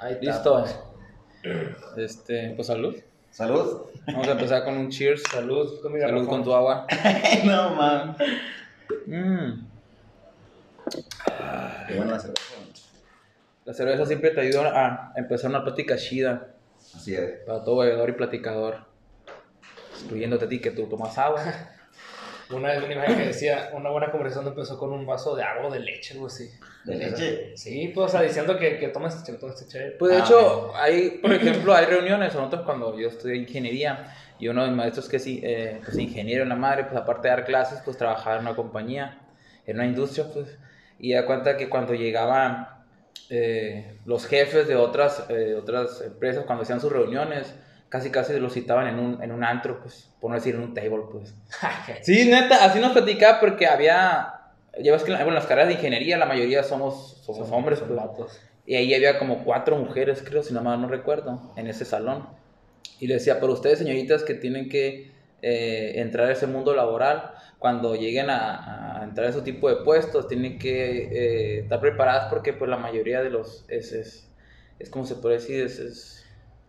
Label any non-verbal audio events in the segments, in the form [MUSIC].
Ahí Listo. pues. Este, pues salud. Salud. Vamos a empezar con un cheers. Salud con Salud con tu agua. [LAUGHS] no, man. Mm. Qué buena la cerveza. La cerveza siempre te ayuda a empezar una plática chida Así es. para todo bebedor y platicador. Incluyéndote a ti que tú tomas agua. Una vez una imagen que decía, una buena conversación empezó con un vaso de agua o de leche, algo así. ¿De leche? Sí, pues, o sea, diciendo que, que tomes este, tomes este chévere. Pues de Ah, hecho, hay, por ejemplo, hay reuniones, nosotros cuando yo estudié ingeniería y uno de mis maestros que es eh, pues, ingeniero en la madre, pues aparte de dar clases, pues trabajaba en una compañía, en una industria, pues, y da cuenta que cuando llegaban eh, los jefes de otras, eh, otras empresas, cuando hacían sus reuniones, casi casi los citaban en un, en un antro, pues, por no decir en un table, pues. [LAUGHS] Sí, neta, así nos platicaba porque había, ya ves que en bueno, las carreras de ingeniería la mayoría somos, somos hombres, son pues. Y ahí había como cuatro mujeres, creo, si no mal no recuerdo, en ese salón. Y le decía, pero ustedes, señoritas, que tienen que eh, entrar a ese mundo laboral, cuando lleguen a, a entrar a ese tipo de puestos, tienen que eh, estar preparadas porque pues la mayoría de los, es, es, es como se puede decir, es, es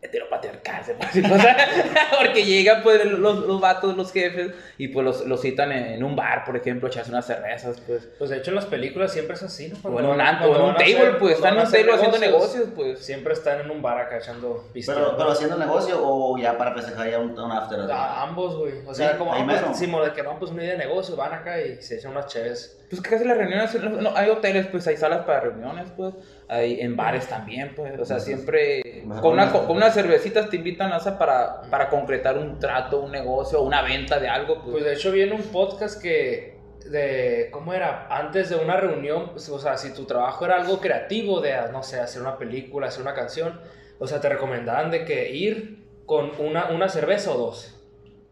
heteropatriarcal, se puede decir, o sea, [LAUGHS] porque llegan pues los, los vatos, los jefes, y pues los, los citan en, en un bar, por ejemplo, echarse unas cervezas, pues. Pues de hecho en las películas siempre es así, ¿no? O Cuando en un, van- en un van table, hacer- pues, están en van un table haciendo negocios, pues. Siempre están en un bar acá echando pisto. Pero, pero haciendo negocio o ya para festejar ya un, un after. así? A ambos, güey. O sea, Sí, como ambos, mo- de que no, pues una idea de negocio, van acá y se echan unas chéves. Pues que casi las reuniones, no, no, hay hoteles, pues hay salas para reuniones, pues, hay en bares también, pues, o sea, siempre con, una, unas- con unas cervecitas te invitan a esa para, para concretar un trato, un negocio, una venta de algo, pues. Pues de hecho vi en un podcast que de cómo era antes de una reunión, o sea, si tu trabajo era algo creativo de no sé, hacer una película, hacer una canción, o sea, te recomendaban de que ir con una, una cerveza o dos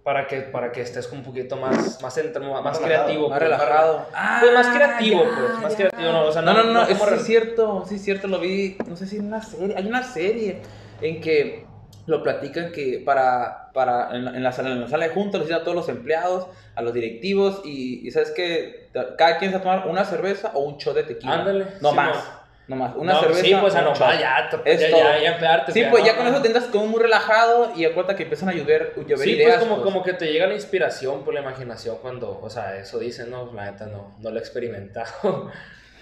para que para que estés un poquito más más entre- más, Más relajado, creativo, más pues, relajado. Pues más Ah, creativo, ya, pues, más ya. creativo, no, o sea, No, no, no, es cierto, sí es cierto, lo vi, no sé si en una serie, hay una serie en que lo platican que para, para en, la, en la sala, en la sala de juntas les dicen a todos los empleados, a los directivos y, y sabes que cada quien se va a tomar una cerveza o un shot de tequila. Ándale, No sí, más, no. No más, una No, cerveza. Sí, pues o a un no, shot. ya, ya, ya, ya, ya empedarte, Sí, ya, pues no, ya con no. eso tendrás como muy relajado y acuérdate que empiezan a llover, llover Sí, ideas. pues como, pues. como que te llega la inspiración por la imaginación cuando, o sea, eso dicen, no, la neta no, no lo he experimentado. [LAUGHS]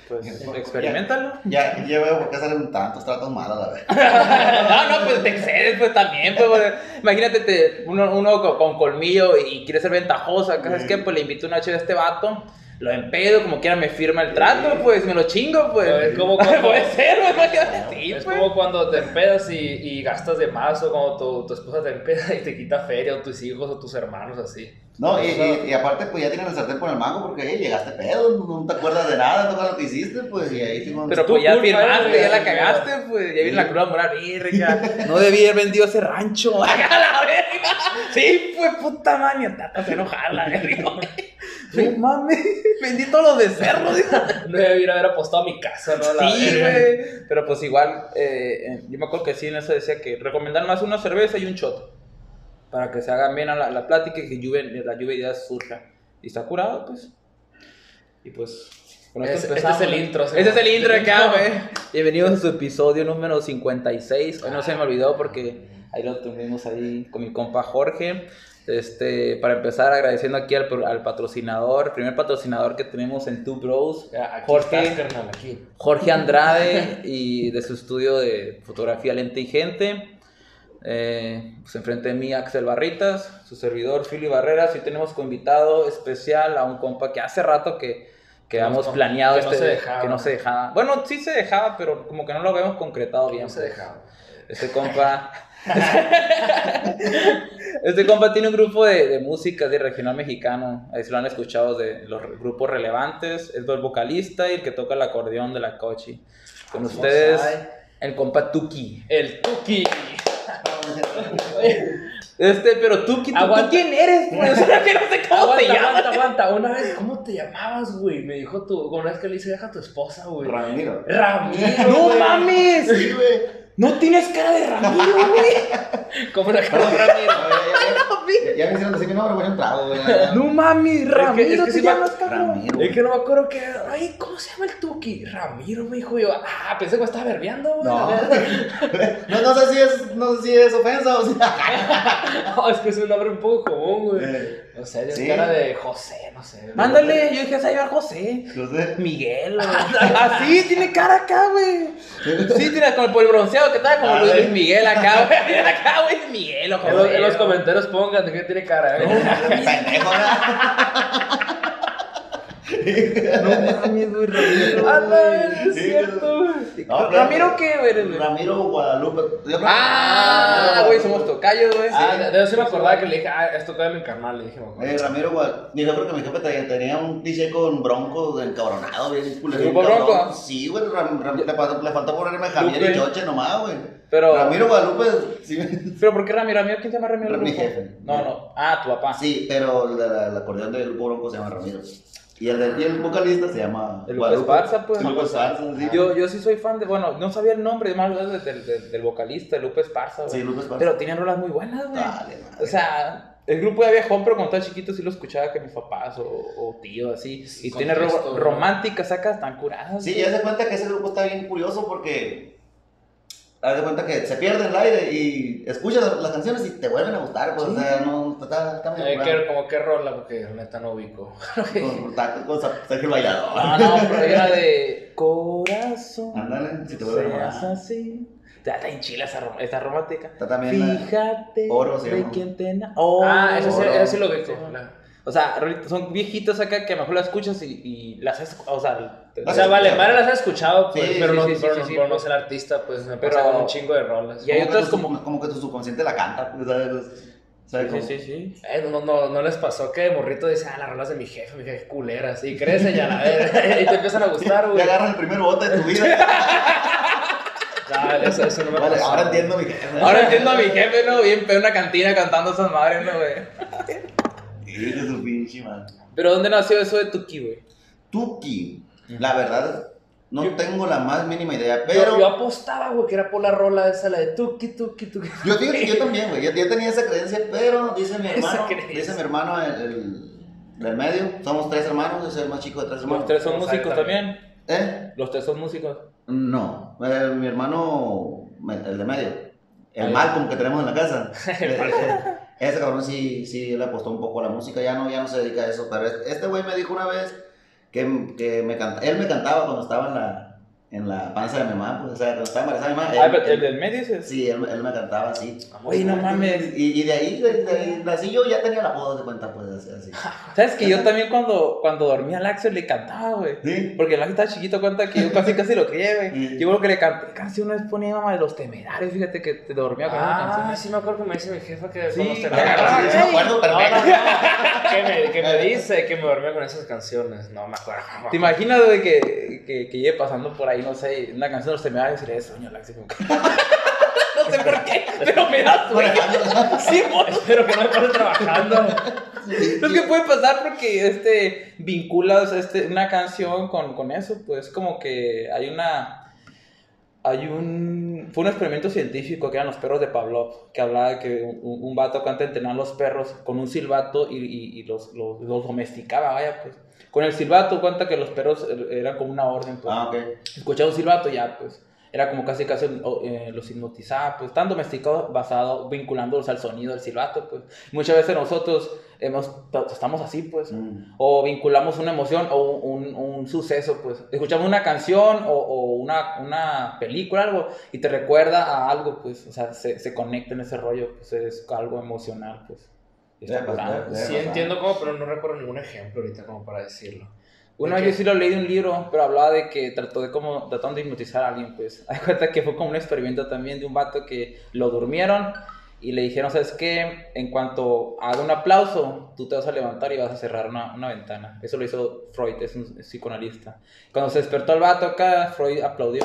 Pues, [LAUGHS] experimentalo. Ya, ya veo por qué salen tantos tratos malos, la verdad. [LAUGHS] no, no, pues te excedes, pues también, pues, porque imagínate te- uno, uno con, con colmillo y quiere ser ventajoso, acá, ¿sabes qué? Pues le invito una chela a este vato, lo empedo, como quiera me firma el trato, pues, me lo chingo, pues. Es como cuando- [LAUGHS] Puede ser, imagínate, sí, es pues. como cuando te empedas y, y gastas de más o cuando tu, tu esposa te empeda y te quita feria o tus hijos o tus hermanos así. No, y, y, y aparte, pues ya tienen el sartén por el mango porque hey, llegaste pedo, no te acuerdas de nada, todo lo que hiciste, pues y ahí sí, Pero pues ya firmaste, ya la cagaste, pues, ya viene la Sí. cruda moral, verga, [LAUGHS] no debí haber vendido ese rancho, [LAUGHS] la verga, sí, pues, puta madre, tata se enojada, la verga, no mames, [LAUGHS] vendí todos los de cerro, dijo. No debí ir a haber apostado a mi casa, ¿no? La Sí, güey. Pero pues igual, eh, yo me acuerdo que sí en eso decía que recomendar más una cerveza y un shot. Para que se hagan bien a la, la plática y que lluvia, la lluvia ideas surja. Y está curado, pues. Y pues. Con esto Es- este es el intro, sí. Este es el intro de acá, güey. Bienvenidos a su episodio número 56. Hoy no se me olvidó porque ahí lo tuvimos ahí con mi compa Jorge. Este, para empezar, agradeciendo aquí al, al patrocinador, primer patrocinador que tenemos en Two Bros, aquí Jorge. estás, carnal, aquí. Jorge Andrade y de su estudio de fotografía lente y gente. Eh, pues enfrente de mí Axel Barritas, su servidor Philly Barreras y tenemos como invitado especial a un compa que hace rato que, que habíamos no- planeado que no este se dejaba. que no se dejaba. Bueno, sí se dejaba, pero como que no lo habíamos concretado bien. No se pues. dejaba. Este compa. [LAUGHS] este compa tiene un grupo de, de música de regional mexicano. Ahí se lo han escuchado de los grupos relevantes. Es el vocalista y el que toca el acordeón de la cochi. Con ustedes, el compa Tuki. El Tuki. Este, pero Tuki, ¿tú, tú Aguanta. quién eres? [LAUGHS] Pues, que no sé cómo te Aguanta, llamas. aguanta, aguanta. Una vez, ¿cómo te llamabas, güey? Me dijo tu. Una vez que le hice deja a tu esposa, güey. Ramiro. Ramiro. ¡No güey. mames! Sí, güey. No tienes cara de Ramiro, güey. [LAUGHS] ¿Cómo la cara de Ramiro? papi. Ya, ya me hicieron decir que no, pero voy güey. [LAUGHS] No mami, Ramiro, es que te me- llamas, cabrón. Ramiro. Es que no me acuerdo que. Ay, ¿cómo se llama el Tuki? Ramiro me dijo yo. Ah, pensé que me estaba verbeando, güey. No. [LAUGHS] No, no sé si es, no sé si es ofensa o si. No, es que es un nombre un poco común, güey. O sea, es Sí. cara de José, no sé. güey. Ándale, yo dije, se llama José. no sé. Miguel, [LAUGHS] Así, tiene cara acá, güey. Sí, tiene como por el bronceado que está como Luis güey. Miguel acá, güey. [LAUGHS] Tiene acá, güey, Miguel o En los, José. en los güey. comentarios pongan de qué tiene cara, ¿eh? [LAUGHS] Pendejo, ¿verdad? No mames, güey, Ramiro. Ah, güey. no, es cierto, güey. No, pero- ¿Ramiro qué, güey? Ramiro Guadalupe. Ah, güey, somos tocayos, güey. Ah, De de eso sí me acordaba que le dije, ah, esto cae mi carnal, le dije, me acuerdo. Eh, Ramiro Guadalupe. Mi jefe, porque mi jefe tenía, tenía un DJ con bronco encabronado, bien culero. ¿Grupo bien cabrón. Bronco? Sí, güey. Ram- Ram- le, faltó ponerme Javier Lupe. y Choche nomás, güey. Pero- Ramiro Guadalupe, sí. Pero ¿por qué Ramiro? ¿Ramiro quién se llama Ramiro? Mi Grupo? jefe. No, no. Ah, tu papá. Sí, pero el, de la- el acordeón del grupo Bronco se llama Ramiro. Y el, y el vocalista se llama El Lupe Esparza, pues. El Lupe Esparza, sí. Yo, yo sí soy fan de, bueno, no sabía el nombre más del, del, del, del vocalista, Lupe Esparza, güey. Sí, Lupe Esparza. Pero tienen rolas muy buenas, güey. Dale, madre. O sea, el grupo ya viejón, pero cuando estaba chiquito sí lo escuchaba que mis papás o, o tíos así. Y tiene ro- románticas acá, están curadas. Sí, ya se cuenta que ese grupo está bien curioso porque. Haz de cuenta que se pierde el aire y escuchas las, las canciones y te vuelven a gustar, pues, Sí. o sea, no, está, está medio Eh, curado. ¿qué- como qué rola, porque neta no ubico. [LAUGHS] Con, con, Sergio el Bailador. No, no, [LAUGHS] pero era de corazón. Ándale, si te vuelve a así. Está está en chila esa, rom- esa romántica. Está también la- Fíjate Oro se de llama. quién te Oro. ah, eso sí, Oro. eso sí lo ubico. Sí. la- O sea, son viejitos acá que a lo mejor las escuchas y, y las o sea, O sea, vale, Mara las he escuchado, pues, Sí, pero, sí, no, sí, sí, pero, sí, no, sí, pero no pues. sé el artista, pues me Pero- pasa con un chingo de rolas. Y hay como otras que tu, como- como que tu subconsciente la canta, pues, ¿sabes? ¿Sabes Sí, cómo? sí, sí. Eh, no, no, no les pasó que de morrito dice, ah, las rolas de mi jefe, mi jefe culeras. Y crecen ya la ver, y te empiezan a gustar, Te güey. agarran el primer bote de tu vida. [LAUGHS] No, eso, eso no me vale, pasó. ahora entiendo mi jefe. Ahora entiendo a mi jefe, ¿no? Bien en una cantina cantando esas madres, ¿no, güey? Pero ¿dónde nació eso de Tuki, güey? Tuki, la verdad, no Yo- tengo la más mínima idea, Yo, pero. yo apostaba, güey, que era por la rola esa, la de tuki, tuki, tuki. Yo, que yo [LAUGHS] también, güey. Yo, yo tenía esa creencia, pero dice mi Esa hermano, creencia. dice mi hermano el, el- del medio. Somos tres hermanos, yo soy el más chico de tres hermanos. Los tres son músicos también. ¿Eh? Los tres son músicos. No, eh, mi hermano, el de medio, el ya. Malcolm que tenemos en la casa. [LAUGHS] Ese cabrón sí, sí le apostó un poco a la música, ya no, ya no se dedica a eso. Pero este güey me dijo una vez que, que me canta, él me cantaba cuando estaba en la, en la panza de mi mamá, pues, o sea, cuando estaba embarazada de mi mamá. Ah, él- pero el del medio es Sí, él, él me cantaba así. Güey, no mames. Y, y de ahí, de, de- de así yo ya tenía la apodo de cuenta, pues, así. así. [LAUGHS] ¿Sabes que yo también cuando, cuando dormía al Axel le cantaba, güey? ¿Sí? Porque el Axel estaba chiquito, cuenta que yo casi casi lo crié, güey. Sí. Yo creo que le canté, casi una vez ponía mamá de los temerarios, fíjate que te dormía con una Ah, canción. sí me acuerdo que me dice mi jefa que Sí, con los me Ah, temerarios. sí, me acuerdo No, perfecto. no, no. [LAUGHS] Que me, que me dice que me dormía con esas canciones. No me acuerdo. ¿Te imaginas, güey, que, que, que llegue pasando por ahí, no sé, una canción de los temerarios y le sueño al Axel? como que- [LAUGHS] no sé por qué, [LAUGHS] pero me da sueño. [LAUGHS] Sí, Espero que no me pase trabajando. Es que puede pasar porque este vinculas este, una canción con, con eso, pues como que hay una hay un fue un experimento científico que eran los perros de Pavlov, que hablaba de que un, un vato de entrenar los perros con un silbato y, y- y los, los, los domesticaba, vaya pues. Con el silbato cuenta que los perros eran como una orden, pues Ah, ok. escuchaba un silbato ya pues era como casi casi o, eh, los hipnotizaba pues tan domesticados basado vinculándolos al sonido del silbato pues muchas veces nosotros hemos estamos así pues Mm. o vinculamos una emoción o un, un suceso pues escuchamos una canción o, o una, una película algo y te recuerda a algo pues o sea se, se conecta en ese rollo pues es algo emocional pues está. Sí entiendo cómo, pero no recuerdo ningún ejemplo ahorita como para decirlo. Una ¿De vez yo sí lo leí de un libro, pero hablaba de que trató de como, tratando de hipnotizar a alguien, pues. [LAUGHS] Hay cuenta que fue como un experimento también de un vato que lo durmieron y le dijeron, ¿sabes qué? En cuanto haga un aplauso, tú te vas a levantar y vas a cerrar una, una ventana. Eso lo hizo Freud, es un psicoanalista. Cuando se despertó el vato acá, Freud aplaudió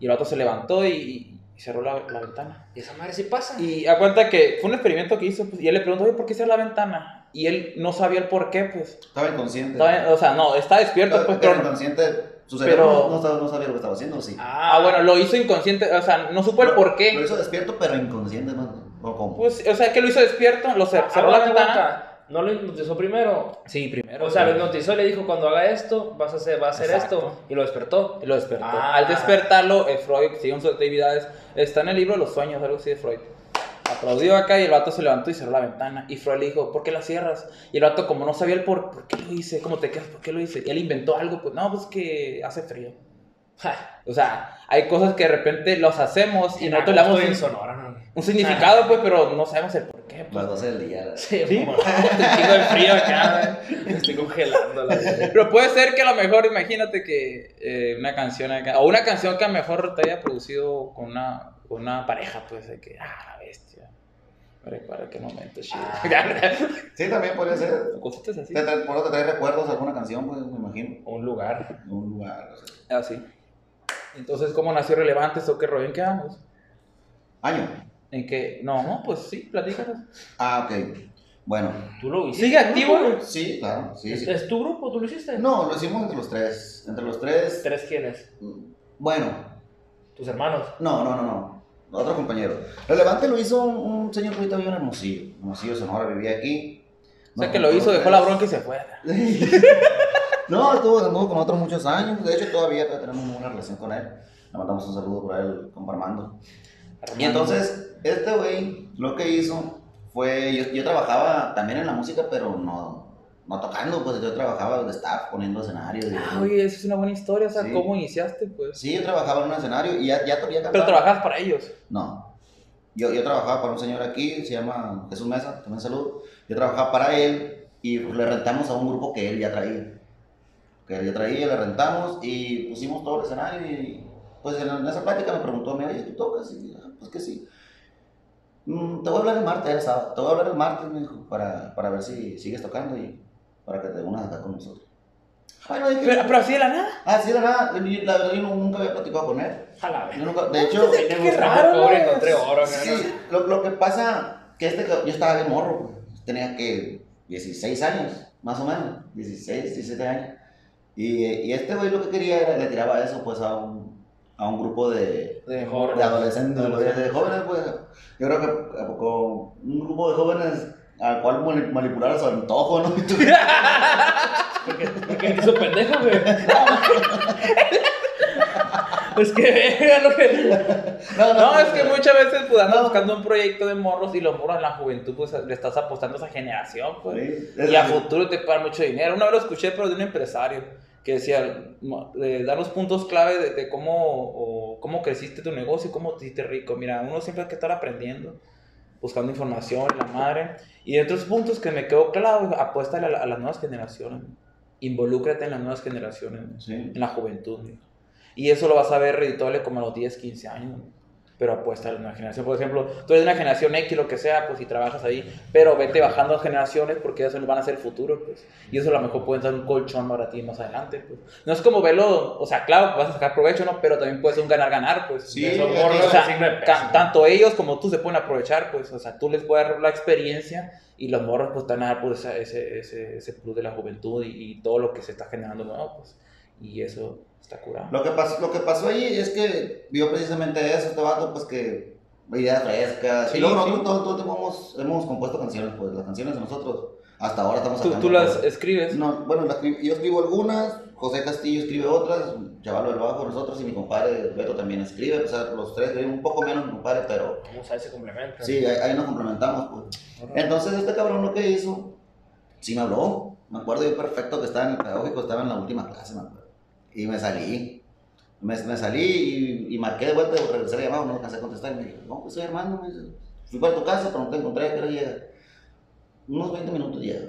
y el vato se levantó y, y cerró la, la ventana. Y esa madre sí pasa. Y a cuenta que fue un experimento que hizo, pues, y él le preguntó, oye, ¿por qué cerrar la ventana? Y él no sabía el por qué, pues. Estaba inconsciente. Estaba- o sea, no, está despierto, Estaba pues, estaba pero... inconsciente. Su pero- cerebro no, estaba- no sabía lo que estaba haciendo, sí. Ah, bueno, lo hizo inconsciente, o sea, no supo el por qué. Lo hizo despierto, pero inconsciente, más. ¿O cómo? Pues, o sea, que lo hizo despierto, lo cer- cerró la Aguanta, ventana. aguanta. No lo hipnotizó primero. Sí, primero. O sea, sí. lo hipnotizó y le dijo, cuando haga esto, vas a hacer, va a hacer Exacto. esto. Y lo despertó. Y lo despertó. Ah. Al despertarlo, eh, Freud, según sus actividades, está en el libro los sueños, algo así de Freud. Aplaudió acá y el vato se levantó y cerró la ventana. Y Freud le dijo, ¿por qué la cierras? Y el vato, como no sabía el por, ¿por qué lo hice? ¿Cómo te quedas? ¿Por qué lo hice? Y él inventó algo, pues no, pues que hace frío. Ja. O sea, hay cosas que de repente los hacemos y nosotros le damos un, Sonora, ¿no? un significado, pues, pero no sabemos el por qué. Pues. Las 12 del día. la- Sí, [LAUGHS] chingo de frío acá. Me estoy congelando. La verdad. Pero puede ser que a lo mejor, imagínate que eh, una canción acá, o una canción que a lo mejor te haya producido con una, una pareja, pues, de que, ah, la bestia. Para qué momento, chido. [LAUGHS] Sí, también podría ser. Cositas así. Te trae- por te trae recuerdos alguna canción, pues, me imagino. Un lugar. Un lugar, o sea. Así. Entonces, ¿cómo nació relevante esto que Robin quedamos? Año. En que, no, no, pues sí, platícanos. Ah, ok. Bueno. ¿Tú lo hiciste? ¿Sigue activo? Sí, claro. Sí, ¿Es, sí. es tu grupo? ¿Tú lo hiciste? No, lo hicimos entre los tres. Entre los tres. ¿Tres quiénes? Bueno, ¿Tus hermanos? no, no, no, no. Otro compañero. Relevante lo hizo un, un señor que ahorita vive en Hermosillo. Hermosillo, Sonora, vivía aquí. O sea, que lo hizo, dejó la bronca y se fue. [LAUGHS] No, estuvo anduvo con otros muchos años. De hecho, todavía, tenemos una relación con él. Le mandamos un saludo por él, con Armando. Y entonces, este güey lo que hizo fue. Yo, yo trabajaba también en la música, pero no, no tocando, pues yo trabajaba de staff, poniendo escenarios. y- Ah, oye, esa es una buena historia, o sea, Sí. ¿cómo iniciaste, pues? Sí, yo trabajaba en un escenario y ya, ya, ya cantaba. Pero trabajabas para ellos. No. Yo, yo trabajaba para un señor aquí, se llama Jesús Mesa, también saludo. Yo trabajaba para él y le rentamos a un grupo que él ya traía. Que él ya traía, le rentamos y pusimos todo el escenario y pues en, en esa plática me preguntó, me, oye, ¿tú tocas? Y "Ah, pues que sí. "Mm, te voy a hablar el martes, sábado. Te voy a hablar el martes, me dijo, para, para ver si sigues tocando y para que te unas acá con nosotros. Bueno, dije, Pero, pero así de la nada. ah, sí, de nada, y la verdad yo nunca había platicado con él. Jala, Yo nunca- de hecho, Qué raro, cobre, ¿no? encontré oro. Sí, lo, lo que pasa que este, yo estaba de morro, pues. tenía que 16 años, más o menos, 16, 17 años. Y, y este güey lo que quería era, le tiraba eso pues a un, a un grupo de, De jóvenes. de adolescentes, de, de jóvenes, pues. Yo creo que a poco, un grupo de jóvenes al cual mani- manipular a su antojo, ¿no? [LAUGHS] Porque, porque te hizo pendejo, güey. es que vea lo que. No, No, es que muchas veces pues andas buscando un proyecto de morros y los morros en la juventud pues le estás apostando a esa generación, pues. Sí, Y a futuro te pagan mucho dinero. Una vez lo escuché, pero de un empresario que decía, de dar los puntos clave de, de cómo, o cómo creciste tu negocio, cómo te hiciste rico. Mira, uno siempre hay que estar aprendiendo, buscando información, la madre. Y de otros puntos que me quedó claro, apuéstale a, la- a las nuevas generaciones. Involúcrate en las nuevas generaciones, Sí. en la juventud. Y eso lo vas a ver reditable como a los 10, 15 años. Pero apuesta a la nueva generación. Por ejemplo, tú eres de una generación X, lo que sea, pues si trabajas ahí, pero vete bajando generaciones porque eso van a ser el futuro, pues. Y eso a lo mejor puede dar un colchón para ti más adelante, pues. No es como verlo, o sea, claro, vas a sacar provecho, ¿no? Pero también puede ser un ganar-ganar, pues. Sí, Esos es- morros O sea, peso. tanto ellos como tú se pueden aprovechar, pues, o sea, tú les puedes dar la experiencia y los morros pues están a dar pues, ese, ese, ese plus de la juventud y, y todo lo que se está generando nuevo, pues, y eso está curado. Lo que, pasó, lo que pasó ahí es que vio precisamente eso, este vato, pues que ideas frescas. Sí, y luego sí. nosotros todo, todo el tiempo hemos, hemos compuesto canciones, pues las canciones de nosotros hasta ahora estamos ¿Tú, tú las pues, escribes? no, bueno, las yo escribo algunas, José Castillo escribe otras, Chavalo del Bajo, nosotros y mi compadre Beto también escribe, o sea, los tres escribimos un poco menos mi compadre, pero Vamos a ver si complementa. sí, ahí, ahí nos complementamos, pues. Entonces este cabrón lo que hizo, sí me habló, me acuerdo yo perfecto que estaba en el pedagógico, estaba en la última clase, me acuerdo, y me salí. Me, me salí y, y marqué de vuelta, regresé la llamada, no alcancé a contestar. Y me dijo, no, pues soy Armando. Me dice, fui para tu casa, pero no te encontré, ¿a qué hora llega? Unos 20 minutos llega.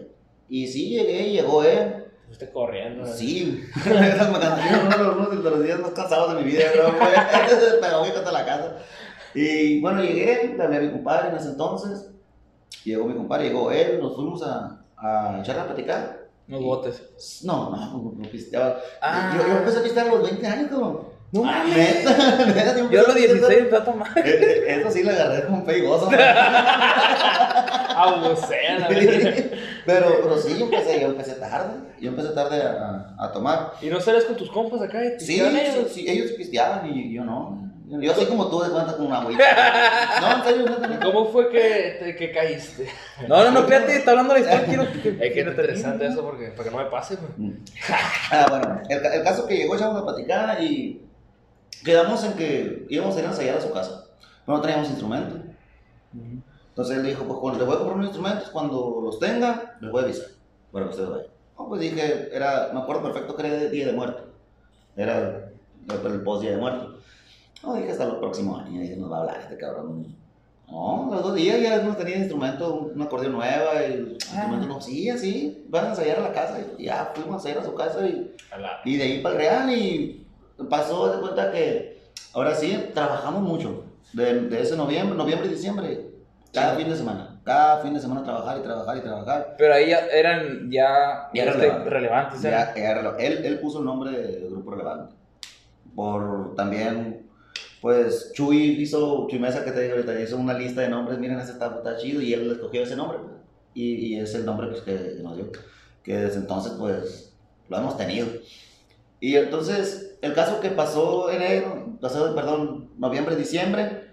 Y sí llegué, llegó él. Fuiste corriendo. Sí, [LAUGHS] uno de los- días más cansados de mi vida, creo, pedagógico hasta la casa. Y bueno, llegué, le hablé a mi compadre en ese entonces. Llegó mi compadre, llegó él, nos fuimos a, a echar a platicar. Unos botes. No, no, no, no pisteaba. Ah. Yo, yo empecé a pistear a los 20 años, cabrón. No Ah, mames. neta, [LAUGHS] neta, Yo a los empecé 16 pistear. empecé a tomar. Eh, eh, Eso sí lo agarré con fe y gozo. Abusé, la verdad. pero, pero sí, yo empecé, yo empecé tarde. Yo empecé tarde a, a- tomar. ¿Y no sales con tus compas acá? y sí, ellos? sí, ellos pisteaban y yo no. Yo así como tú de cuenta con una agüita. No, en serio, no, no, no. ¿Cómo fue que, te- que caíste? No, no, no, espérate, está hablando la historia. Quiero que. Es que es interesante eso porque, para que no me pase, güey. Mm. Ah, bueno, el, el caso que llegó, echamos la platicada y quedamos en que íbamos a ir a ensayar a su casa. Pero no teníamos instrumento. Entonces él dijo, pues cuando le voy a comprar unos instrumentos, cuando los tenga, les voy a avisar. Para que ustedes vayan. No, pues dije, era, me acuerdo perfecto que era de Día de Muerto. Era el, el post Día de Muerto. No, dije, hasta los próximos años, dije, nos va a hablar este cabrón. No, los dos días ya no tenía instrumento, un acordeón nueva, y el instrumento no, sí, así, van a ensayar a la casa, y ya fuimos a ensayar a su casa, y y de ahí para el Real y pasó de cuenta que ahora sí trabajamos mucho. De, de ese noviembre, noviembre y diciembre, cada fin de semana. Cada fin de semana trabajar y trabajar y trabajar. Pero ahí ya eran ya, Ya este, relevante. relevantes. ¿eh? Ya, ya relo- él, él puso el nombre de Grupo Relevante. Por también, pues Chuy hizo, Chuy Mesa que te digo ahorita, hizo una lista de nombres, miren, ese está, está chido y él escogió ese nombre. pues. Y, y es el nombre pues, que, nos dio. Que desde entonces, pues, lo hemos tenido. Y entonces, el caso que pasó enero, pasó, perdón, noviembre, diciembre,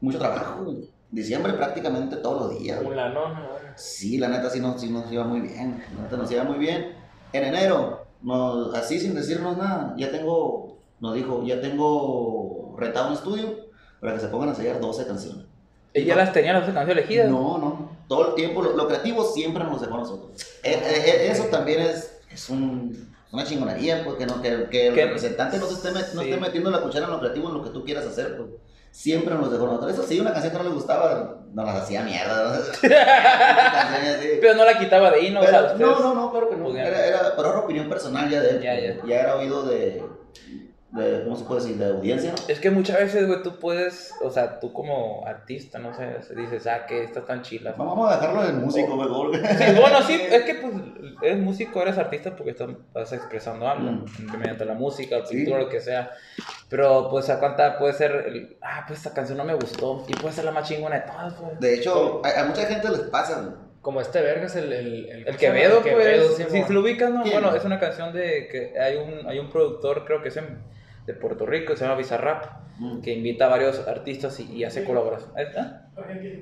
mucho trabajo. Diciembre prácticamente todos los días. güey. Sí, la neta sí nos, sí nos iba muy bien. La neta nos iba muy bien. En enero, nos, así sin decirnos nada, ya tengo, nos dijo, ya tengo rentado un estudio para que se pongan a ensayar 12 canciones. ¿Y ya las tenían las canciones elegidas? No, no. Todo el tiempo, lo, lo creativo siempre nos dejó a nosotros. Eh, eh, eso también es, es un- una chingonería, pues, que, no, que, que el representante no, se esté, no esté metiendo la cuchara en lo creativo, en lo que tú quieras hacer, pues. Siempre nos dejó nosotros. Eso sí, una canción que no le gustaba, nos las hacía mierda. [LAUGHS] Pero no la quitaba de ahí, ¿no? O sea, Pero- no, no, no, claro que no. Era, era, pero era opinión personal ya de él. Ya, ya. Ya era oído de, de, ¿cómo se puede decir? De audiencia. Es que muchas veces, güey, tú puedes, o sea, tú como artista, no sé, dices, ah, que está tan chila. No, vamos a dejarlo del músico, mejor. Sí, bueno, sí, es que pues eres músico, eres artista porque estás, estás expresando algo Mm. mediante la música, la Sí. pintura, lo que sea. Pero pues a cuánta puede ser, el, ah, pues esta canción no me gustó y puede ser la más chingona de todas, güey. De hecho, a, a mucha gente les pasa. güey. Como este verga es el... El, El ¿cómo se Quevedo? El Quevedo, pues, sí, si se lo ubicas, ¿no? ¿Quién? Bueno, es una canción de que hay un, hay un productor, creo que es en- de Puerto Rico, se llama Bizarrap, Mm. que invita a varios artistas y, y hace colaboración. ¿Eh? ¿Ah?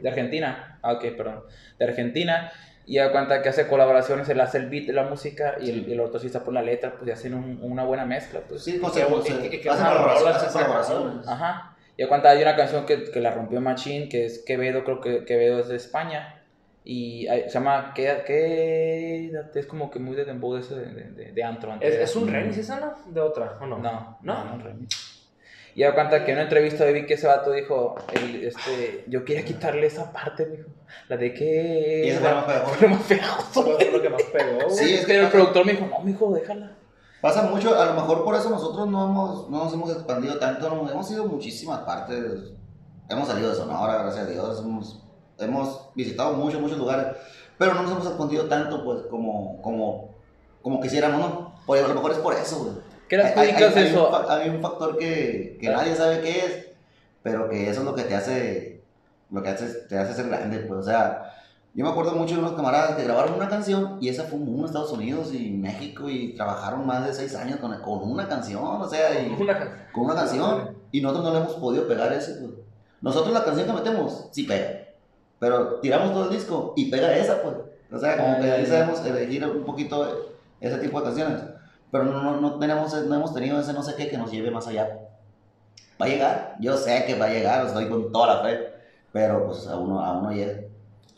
De Argentina. Ah, ok, perdón. De Argentina. Y a cuenta que hace colaboraciones, él hace el beat de la música y el, y el otro sí está por la letra, pues y hacen un- una buena mezcla. Pues. Sí, pues, que- colaboraciones, colaboraciones. Ajá. Y a cuenta hay una canción que, que la rompió Machín, que es Quevedo, creo que Quevedo es de España. Y se llama ¿Qué? Es como que muy de dembow de, ese de, de, de- antro. ¿Es, es un remix esa, no? De otra, ¿o no? No, ¿No? no, no, remix. Y a cuenta que en una entrevista vi que ese vato dijo, el, este, yo quería quitarle esa parte, mijo. La de que... Y eso fue lo más pegajoso. Fue lo más pegajoso, fue lo que más pegó. Sí, es que el productor me dijo, no, mijo, déjala. Pasa mucho, a lo mejor por eso nosotros no, hemos, no nos hemos expandido tanto, no- hemos ido muchísimas partes, hemos salido de Sonora, gracias a Dios, hemos, hemos visitado muchos, muchos lugares, pero no nos hemos expandido tanto pues como, como, como quisiéramos, ¿no? Pues a lo mejor es por eso, güey. ¿Qué le Hay- hay- eso? Un, fa- hay un factor que, que nadie sabe qué es, pero que eso es lo que te hace, lo que hace, te hace ser grande, pues, o sea, yo me acuerdo mucho de unos camaradas que grabaron una canción y esa fue en Estados Unidos y México y trabajaron más de seis años con, con una canción, o sea, y, Una- con una canción y nosotros no le hemos podido pegar ese, pues. Nosotros la canción que metemos sí pega, pero tiramos todo el disco y pega esa, pues. O sea, como Ah, que ahí sabemos elegir un poquito ese tipo de canciones, pero no, no, no tenemos, no hemos tenido ese no sé qué que nos lleve más allá. Va a llegar, yo sé que va a llegar, estoy con toda la fe, pero pues a uno, a uno llega.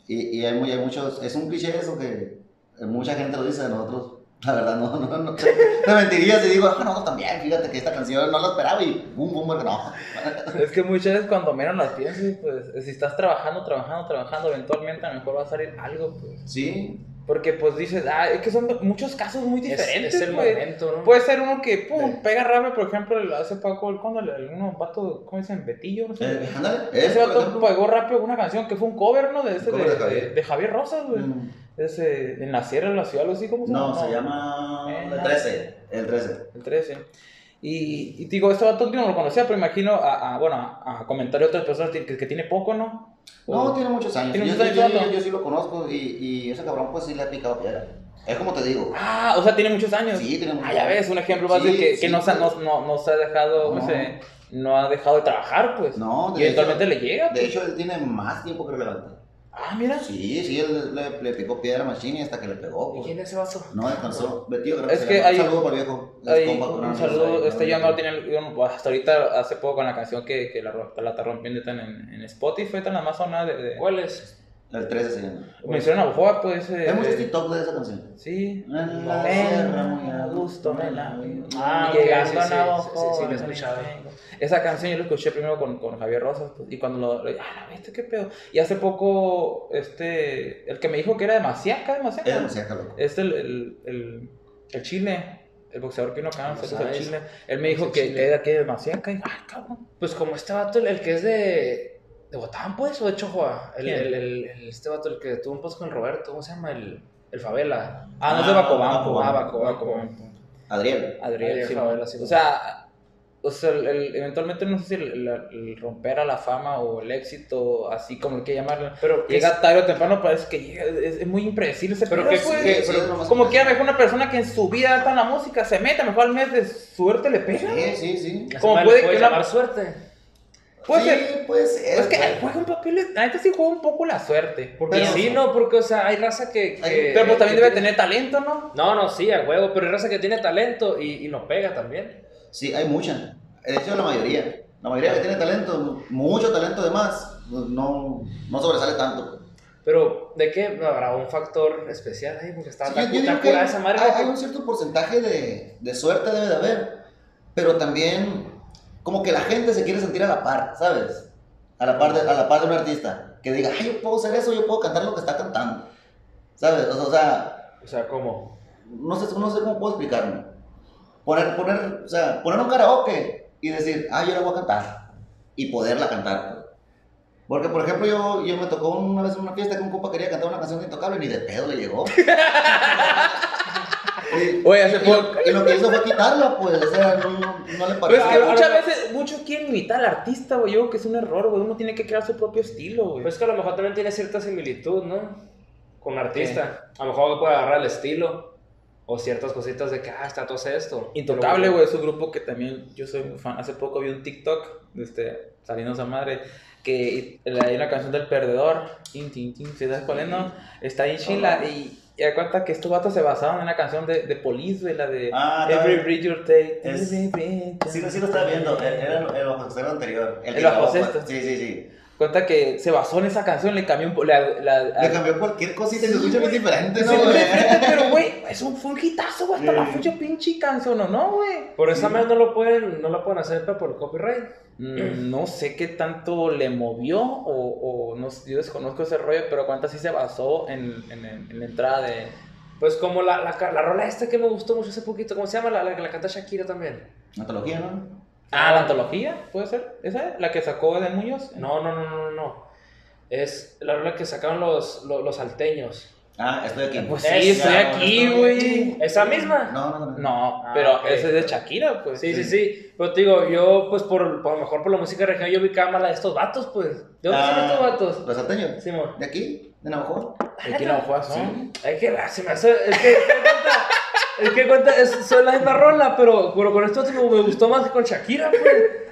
Y, y hay, hay muchos, es un cliché eso que mucha gente lo dice de nosotros. La verdad, no, no, no. [LAUGHS] Te mentiría si digo, ah, no, también, fíjate que esta canción no la esperaba y boom, boom, no. [LAUGHS] Es que muchas veces cuando menos las piensas, pues, si estás trabajando, trabajando, trabajando, eventualmente a lo mejor va a salir algo, pues. Sí, Porque pues dices, ah, es que son muchos casos muy Es, diferentes, es el güey. momento, ¿no? Puede ser uno que, pum, Sí. pega rápido, por ejemplo, el- hace poco, el- cuando el, el- uno vato, ¿cómo dicen? Betillo, no sé. eh, ándale, Ese vato pegó rápido una canción que fue un cover, ¿no? De ese de, de Javier. de- de Javier Rosas, güey. Mm, Ese, en la sierra de la ciudad, algo así, ¿cómo se llama? No, se llama Eh, el 13, el 13. El 13. Y, y digo, este vato yo no lo conocía, pero imagino a, a, bueno, a, a comentarios de otras personas que, que tiene poco, ¿no? No, O- tiene muchos años. Tiene yo, muchos yo- años, yo- ¿no? yo sí lo conozco y, y ese cabrón pues sí le ha picado piedra. Es como te digo. Ah, o sea, tiene muchos años. Sí, tiene muchos Ah, ya años. ves, un ejemplo más Sí, de que, que sí, no, se, pues. no, no, no se ha dejado, ¿cómo No. se- no ha dejado de trabajar, pues. No, de y eventualmente hecho- le llega. De pues. hecho, él tiene más tiempo que relevante. Ah, mira. Sí, sí, él le, le picó piedra a Machine hasta que le pegó. ¿Y pues. quién es ese vato? No descansó. Betío, creo Es que hay- Un saludo para el viejo. Es Ay, compa con un saludo, ahí, este ¿no? yo no tenía, yo no- hasta ahorita hace poco con la canción que, que la, la está rompiendo tan en, en Spotify, tan la más sonada de, de ¿Cuál es? El 13 se llama. me hicieron a Bojoa, pues eh, Hay muchos eh, TikTok de esa canción. Sí. En la sierra, muy a gusto me la Ah, Llegando sí, a sí, Navajo, sí, sí, sí, lo he me escuchado. Esa canción yo la escuché primero con, con Javier Rosas pues, y cuando lo... Ah, la viste, qué pedo. Y hace poco, este, el que me dijo que era demasiado, demasiado. Es demasiado loco. Este, el, el, el, el Chile, el boxeador Pino Cano, No. Chile. Él me dijo que, que era que demasiado. Y, ah, cabrón. Pues como este vato, el, el que es de. ¿De Botán, pues? ¿O de Chojoa? El, el, el, el- este vato, el que tuvo un post con Roberto, ¿cómo se llama? El, el Favela. Ah, no es de Ah, Bacobampo. ah, Bacobampo. Bacobampo. Adriel. Adriel, Adriel sí, Favela, sí, O sea, o sea el- el- eventualmente no sé si el, el- el romper a la fama o el éxito, así como hay que llamarlo, Pero ¿qué llega tarde o temprano, parece que llega, es, es muy impredecible ese Pero pedo, que- pues. que- Sí, pero lo como que a mejor una persona que en su vida está en la música se mete, lo mejor al mes de suerte le pega. Sí, sí, sí. es? como ¿Cómo puede puede que una- llamar suerte? Puede sí, ser. puede ser. Es que güey. juega un papel, la neta sí juega un poco la suerte. Porque Pero- sí, no, porque, o sea, hay raza que. Pero pues también que debe tiene- tener talento, ¿no? No, no, sí, a huevo, pero hay raza que tiene talento y, y no pega también. Sí, hay mucha. De hecho, la mayoría. La mayoría que tiene talento, mucho talento además, no, no sobresale tanto. Pero, ¿de qué? No, habrá un factor especial ahí, porque está Sí, tan yo- yo que esa madre. hay- hay un cierto porcentaje de, de suerte debe de haber, pero también como que la gente se quiere sentir a la par, ¿sabes? A la par de, a la par de un artista, que diga, ay, yo puedo hacer eso, yo puedo cantar lo que está cantando, ¿sabes? O sea, O sea, ¿cómo? no sé, no sé cómo puedo explicarme. Poner, poner, o sea, poner un karaoke y decir, ah, yo la voy a cantar, y poderla cantar. pues. Porque, por ejemplo, yo, yo me tocó una vez en una fiesta que un compa quería cantar una canción de Intocable y ni de pedo le llegó. [LAUGHS] Y- Oye, hace y, lo, poco- y lo que hizo fue quitarla, pues, o sea, no, no, no le Pero es pareció. que muchas veces, muchos quieren imitar al artista, güey. Yo creo que es un error, güey. Uno tiene que crear su propio estilo, güey. Pues que a lo mejor también tiene cierta similitud, ¿no? Con un artista. A lo mejor puede agarrar el estilo o ciertas cositas de que, ah, está todo esto. Intocable, güey, es un grupo que también yo soy muy fan. Hace poco vi un TikTok, este, saliendo esa madre, que hay una canción del perdedor, tin, tin, tin, ¿sí ¿sabes cuál es, no? Está ahí chila y, y da cuenta que estos vatos se basaban en una canción de, de Police, güey, la de Ah, Every no, Breath You Take. es- Sí, sí lo estaba viendo, era el, el anterior. El que bajo sexto. pues. Sí, sí, sí. Cuenta que se basó en esa canción, le cambió un po- la, la, Le cambió cualquier cosita y se Sí, escucha bien diferente, Sí, ¿no, güey? diferente, pero güey, [LAUGHS] es un, fue un hitazo, güey, hasta la fecha pinche canción, ¿o no, güey? Por esa vez no lo pueden, no la pueden hacer por el copyright. Mm, No sé qué tanto le movió o, o no, yo desconozco ese rollo, pero cuánto sí se basó en, en, en la entrada de... Pues como la, la, la rola esta que me gustó mucho hace poquito, ¿cómo se llama? La, la que la canta Shakira también. Antología, ¿no? Ah, la antología, ¿puede ser? ¿Esa? ¿La que sacó de Muñoz? No, no, no, no, no. Es la rola que sacaron los, los, los salteños. Ah, estoy aquí. Pues Es- sí, estoy Ya, aquí, güey. ¿Esa misma? No, no, no. No, Ah, pero ok. ese es de Shakira, pues. Sí, sí, sí. Pero te digo, yo, pues por, por lo mejor por la música regional, yo vi cámara de estos vatos, pues. ¿De dónde son Ah, estos vatos? ¿Los salteños? Simón. ¿De aquí? ¿De Navajo? [LAUGHS] Aquí no juegas, ¿no? Hay que se me hace. Es que, ¿qué cuenta? Es que cuenta, es, son la misma rola, pero, pero con esto me, gustó más que con Shakira, pues.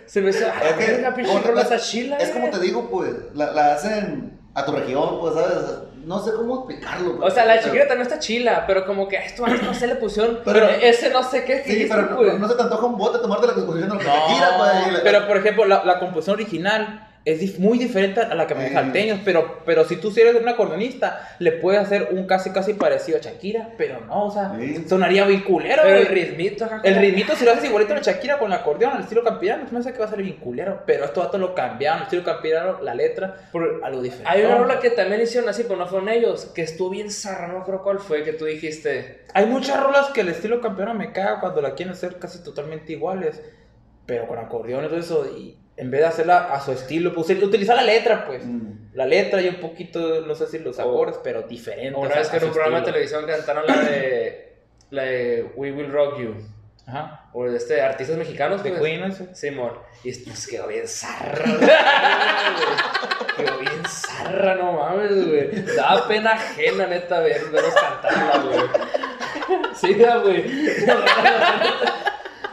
Se me hace. Ah, Es que, la pinche rola es- está chila. Es eh. como te digo, pues, la, la hacen a tu región, pues, ¿sabes? No sé cómo explicarlo. O pues. sea, la de Shakira también está chila, pero como que esto antes no se le pusieron. Pero- ese no sé qué. Sí, pero no, pues. no se te antoja un bote tomarte la composición de lo que No, Shakira, pues. la- pero por ejemplo, la, la composición original es dif- muy diferente a la que me Sí. salteños, pero, pero si tú si eres un acordeonista, le puedes hacer un casi casi parecido a Shakira, pero no, o sea, Sí. sonaría bien culero, Pero el ritmito. El ritmito, si lo haces igualito en [LAUGHS] Shakira con el acordeón, al estilo campirano, me hace que va a ser bien culero. Pero estos datos lo cambiaron, el estilo campirano, la letra, Por- algo diferente. Hay una rola que también hicieron así, pero no fueron ellos, que estuvo bien zarra, no creo cuál fue, que tú dijiste. Hay muchas rolas que el estilo campeón me caga cuando la quieren hacer casi totalmente iguales, pero con acordeón y todo eso, y en vez de hacerla a su estilo, pues utilizar la letra, pues. Mm. La letra y un poquito, no sé si los acordes, pero diferentes. Una vez que en un programa de estilo. televisión cantaron la de. La de We Will Rock You. Ajá. O de este, artistas mexicanos. De pues. Queen. Simón. Y pues quedó bien zarra. quedó bien zarra, no mames, güey. Daba pena ajena, neta, ver, verlos cantarla, güey. Sí, güey.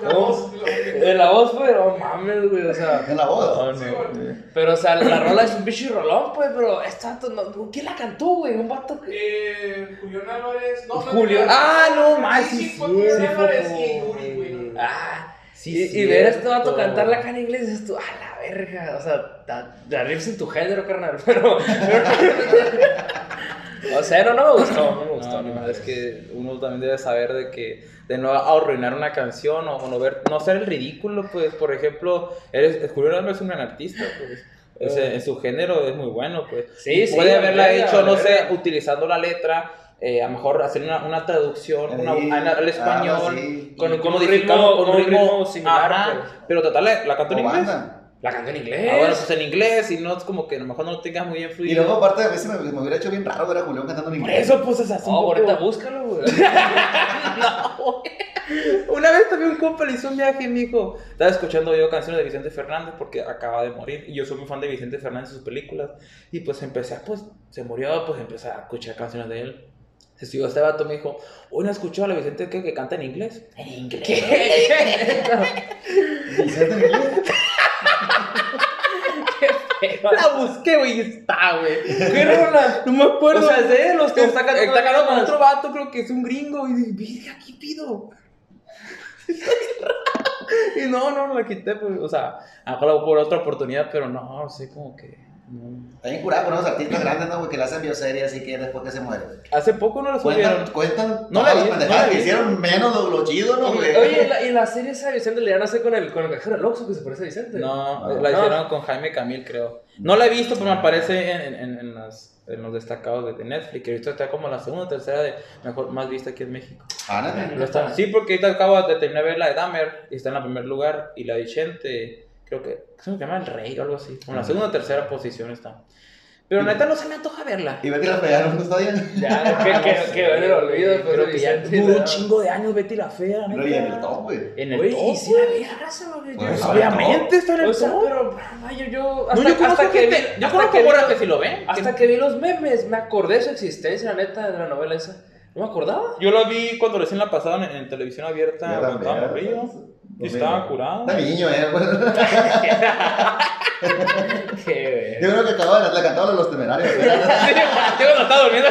La voz, la- De la voz, güey, no mames, güey, o sea. En la voz. No, no. Pero, o sea, la rola es un bicho rolón, pues, pero este vato, no, ¿quién la cantó, güey? Un vato que. Eh, Julián Álvarez. No, no, Ah, no, sí, más, sí, Julián Álvarez y Yuri, güey. Ah, Sí, y, y ver a este vato cierto. cantarla acá en inglés, dices tú, a la verga, o sea, da- la riffs en tu género, carnal, [LAUGHS] pero. [LAUGHS] o sea, no, no me gustó, no me gustó, No, ni no, madre. es que uno también debe saber de que de no arruinar una canción o, o no ver no ser el ridículo pues por ejemplo eres Julio Álvarez es un gran artista pues O sea, en su género es muy bueno pues Sí, Y sí, puede la haberla verga, hecho la no sé utilizando la letra eh, a lo mejor hacer una, una traducción una- Sí, al algo español así. Con- y con un ritmo- con un ritmo similar, ajá, pues. pero total la, la cantó en inglés banda. La cantó en inglés. ah, bueno pues en inglés y no es como que a lo mejor no lo tengas muy bien Y fluido luego, aparte, a veces me, me hubiera hecho bien raro ver a Julián cantando en por inglés. eso pues es un Oh, ahorita búscalo, [LAUGHS] güey. Una vez también un compa le hizo un viaje y me dijo, estaba escuchando yo canciones de Vicente Fernández porque acaba de morir y yo soy muy fan de Vicente Fernández y sus películas y pues empecé a, pues, se murió, pues empecé a escuchar canciones de él. Se siguió este vato me dijo, hoy no escuchó a la Vicente que, que canta en inglés. En inglés. [LAUGHS] Vicente en inglés. [LAUGHS] La busqué, güey, y está, güey. ¿Qué rola? No me acuerdo. O sea, es de él, los que está, cantando con otro vato, creo que es un gringo. Y dije, ¿qué pido? [LAUGHS] y no, no, la quité, pues, o sea, a lo mejor por otra oportunidad, pero no, no sé, como que. No. Está bien curado con unos artistas grandes, ¿no, güey? Que le hacen bioserie así que después que se muere. Hace poco no lo subieron. Cuentan, cuentan No la las vi, no la que hicieron, menos lo, lo chido, ¿no, güey? Oye, ¿y la, y la serie esa de Vicente le hace con el, con el cajero del Oxxo que se parece a Vicente? No, No. la No. hicieron con Jaime Camil, creo. No la he visto, pero me aparece en, en, en, las- en los destacados de, Netflix. Que ahorita está como la segunda o tercera de mejor, más vista aquí en México. Ah. Lo está- Sí, porque ahorita acabo de terminar de ver la de Dahmer y está en el primer lugar. Y la de Chente, creo que ¿cómo se llama El Rey o algo así. En la segunda o tercera posición está. Pero neta no se me antoja verla. Y Betty la Fea, ¿no está bien? Ya, que, que, que [LAUGHS] en el olvido, pues, Creo que ya duró un chingo de años Betty la Fea. Pero y en el top, güey. En el top, y si la vi raza, güey. yo- Pues, yo- Obviamente está en el O sea, top. pero, vaya, yo, No, hasta, yo conozco hasta que gente, vi, yo hasta conozco que vi morras los- que si lo ven. Hasta que vi los memes, me acordé de su existencia, la neta, de la novela esa. No me acordaba. Yo la vi cuando recién la pasaban en, en televisión abierta, Yo estaba pues, Y curado. Está niño, eh. güey. [LAUGHS] Qué Yo creo que acababa de la cantaba de los temerarios. [LAUGHS] Yo cuando estaba durmiendo.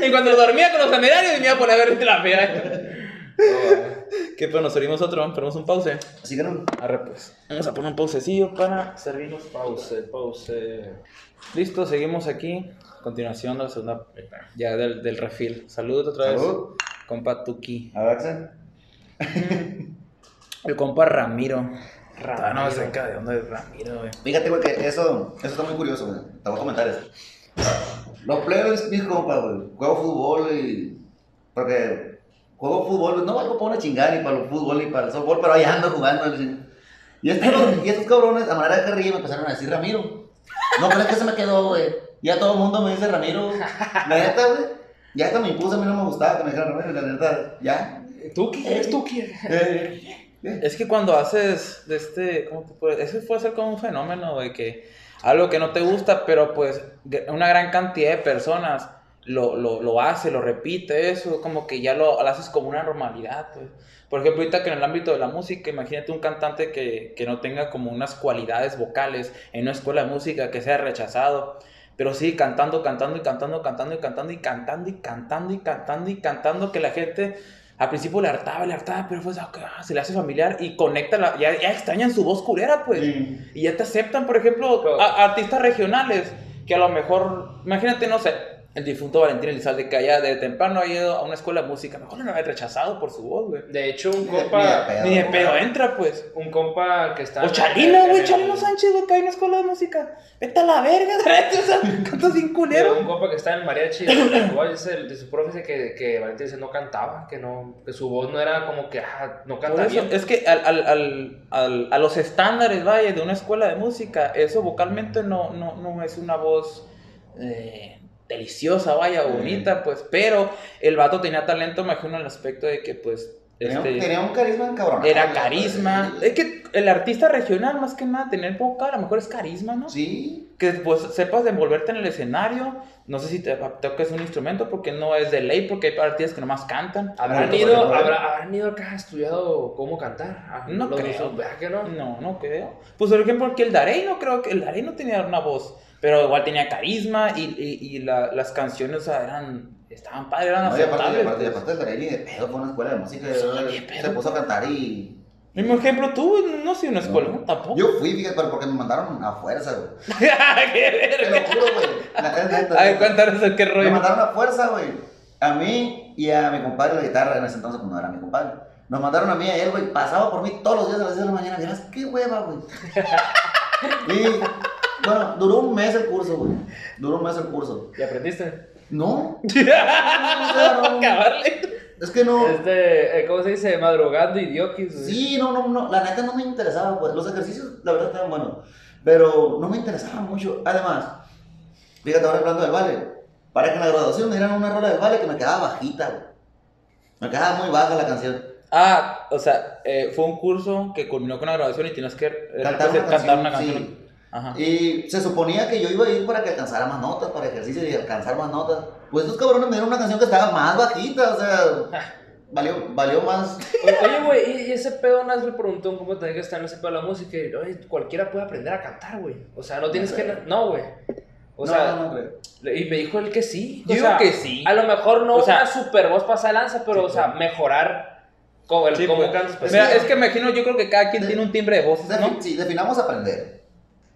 [LAUGHS] y cuando dormía con los temerarios, me iba a poner a ver la fea. ¿Qué pero nos servimos otro? Ponemos un pause. Así que no. Arre, pues. Vamos a poner un pausecillo para servirnos. Pause, pause. Listo, seguimos aquí. Continuación de la segunda. Ya del, del refil. Saludos otra vez. Salud. Compa Tuki. A ver, Axel. El compa Ramiro. Ah, no Ramiro. sé de dónde es Ramiro, güey. Fíjate, güey, que eso, eso está muy curioso, güey. Te voy a comentar eso. Los plebes, mis compas, güey. Juego fútbol y. Porque juego fútbol, no valgo para una chingada ni para el fútbol ni para el softball, pero ahí ando jugando. Y estos, y estos cabrones, a manera de carrilla, me empezaron a decir Ramiro. No, pero es que se me quedó, güey. Ya todo el mundo me dice Ramiro. La neta, güey. Ya hasta me impuse, a mí no me gustaba que me dijeran Ramiro, la neta, ya. ¿Tuki? ¿Es Tuki? Eh, Es que cuando haces de este, ¿cómo Eso puede ser como un fenómeno, güey, que algo que no te gusta, pero pues una gran cantidad de personas lo, lo, lo hace, lo repite, eso, como que ya lo, lo haces como una normalidad, pues. Por ejemplo, ahorita que en el ámbito de la música, imagínate un cantante que, que no tenga como unas cualidades vocales en una escuela de música, que sea rechazado, pero sí cantando, cantando y cantando, cantando y cantando y cantando y cantando y cantando y cantando, que la gente al principio le hartaba, le hartaba, pero pues ah, se le hace familiar y conecta, la, ya, ya extrañan su voz culera, pues. Sí. Y ya te aceptan, por ejemplo, a- artistas regionales que a lo mejor, imagínate, no sé, el difunto Valentín Elizalde que allá de temprano ha ido a una escuela de música, mejor lo había rechazado por su voz, güey. De hecho, un compa. ni de pedo. entra, pues. Un compa que está. O Chalino, güey, Chalino Sánchez, güey, que hay una escuela de música. Vete a la verga, [LAUGHS] o sea, cantas sin culero. un compa que está en el mariachi, igual dice el- de su profe dice que, que Valentín dice no cantaba, que no, que su voz no era como que ah, no Por canta eso, bien. es que al, al, al, al- a los estándares, vaya, de una escuela de música, eso vocalmente no, no, no es una voz eh, deliciosa, vaya, Sí. bonita, pues, pero el vato tenía talento, me imagino, en el aspecto de que, pues, Tenía, un- este, tenía un carisma encabrón. era carisma. Es que el artista regional, más que nada, tener poca, a lo mejor es carisma, ¿no? Sí. Que pues sepas desenvolverte en el escenario. No sé si te toques un instrumento porque no es de ley, porque hay artistas que nomás cantan. ¿Habrán ido, ejemplo, habrá, ¿Habrán ido acá a estudiado cómo cantar? Ah, No creo. dos, ¿verdad que no? No, no creo. Pues por ejemplo, que el Darey no creo que el Darey no tenía una voz, pero igual tenía carisma y, y, y la- las canciones o sea, eran estaban padres, eran No, y aparte, y aceptables. aparte, y pues. aparte de pedo fue una escuela de música. Pedo. Se puso a cantar y. Mismo ejemplo, tú no sé una escuela, No. tampoco. Yo fui, fíjate, pero porque me mandaron a fuerza, güey. [LAUGHS] ¡Qué Te lo verga! juro, güey. A ver, cuéntanos qué Me rollo. mandaron a fuerza, güey. A mí y a mi compadre la guitarra en ese entonces, cuando era mi compadre. Nos mandaron a mí y a él, güey. Pasaba por mí todos los días a las 10 de la mañana. Verás qué hueva, güey. [LAUGHS] Y bueno, duró un mes el curso, güey. Duró un mes el curso. ¿Y aprendiste? No. O sea, no. Acabarle. Es que no. Este, eh, ¿cómo se dice? Madrugando idioquis. Sí, no, no, no. La neta no me interesaba, pues. Los ejercicios, la verdad, estaban buenos. Pero no me interesaba mucho. Además, fíjate, ahora hablando del vale. Para que en la graduación me dieran una rola del vale que me quedaba bajita, güey. Me quedaba muy baja la canción. Ah, o sea, eh, fue un curso que culminó con la grabación y tienes que eh, Cantar una cantar una canción, canción. Ajá. Y se suponía que yo iba a ir para que alcanzara más notas, para ejercicio y alcanzar más notas. Pues estos cabrones me dieron una canción que estaba más bajita, o sea, valió, valió más. O- Oye, güey, ¿y ese pedo Nas le preguntó cómo tenía que estar en ese pedo de la música? Y, oye, cualquiera puede aprender a cantar, güey. O sea, no tienes No que. No, güey. O no, sea, no, no y me dijo él que sí. O Yo digo sea, que sí. A lo mejor no O sea- una super voz pasa de lanza, pero, Sí, o sea, claro. mejorar como el Sí, cómo pues. pues, Mira, sí. es que me imagino, yo creo que cada quien De- tiene un timbre de voz, ¿no? Sí, definamos aprender.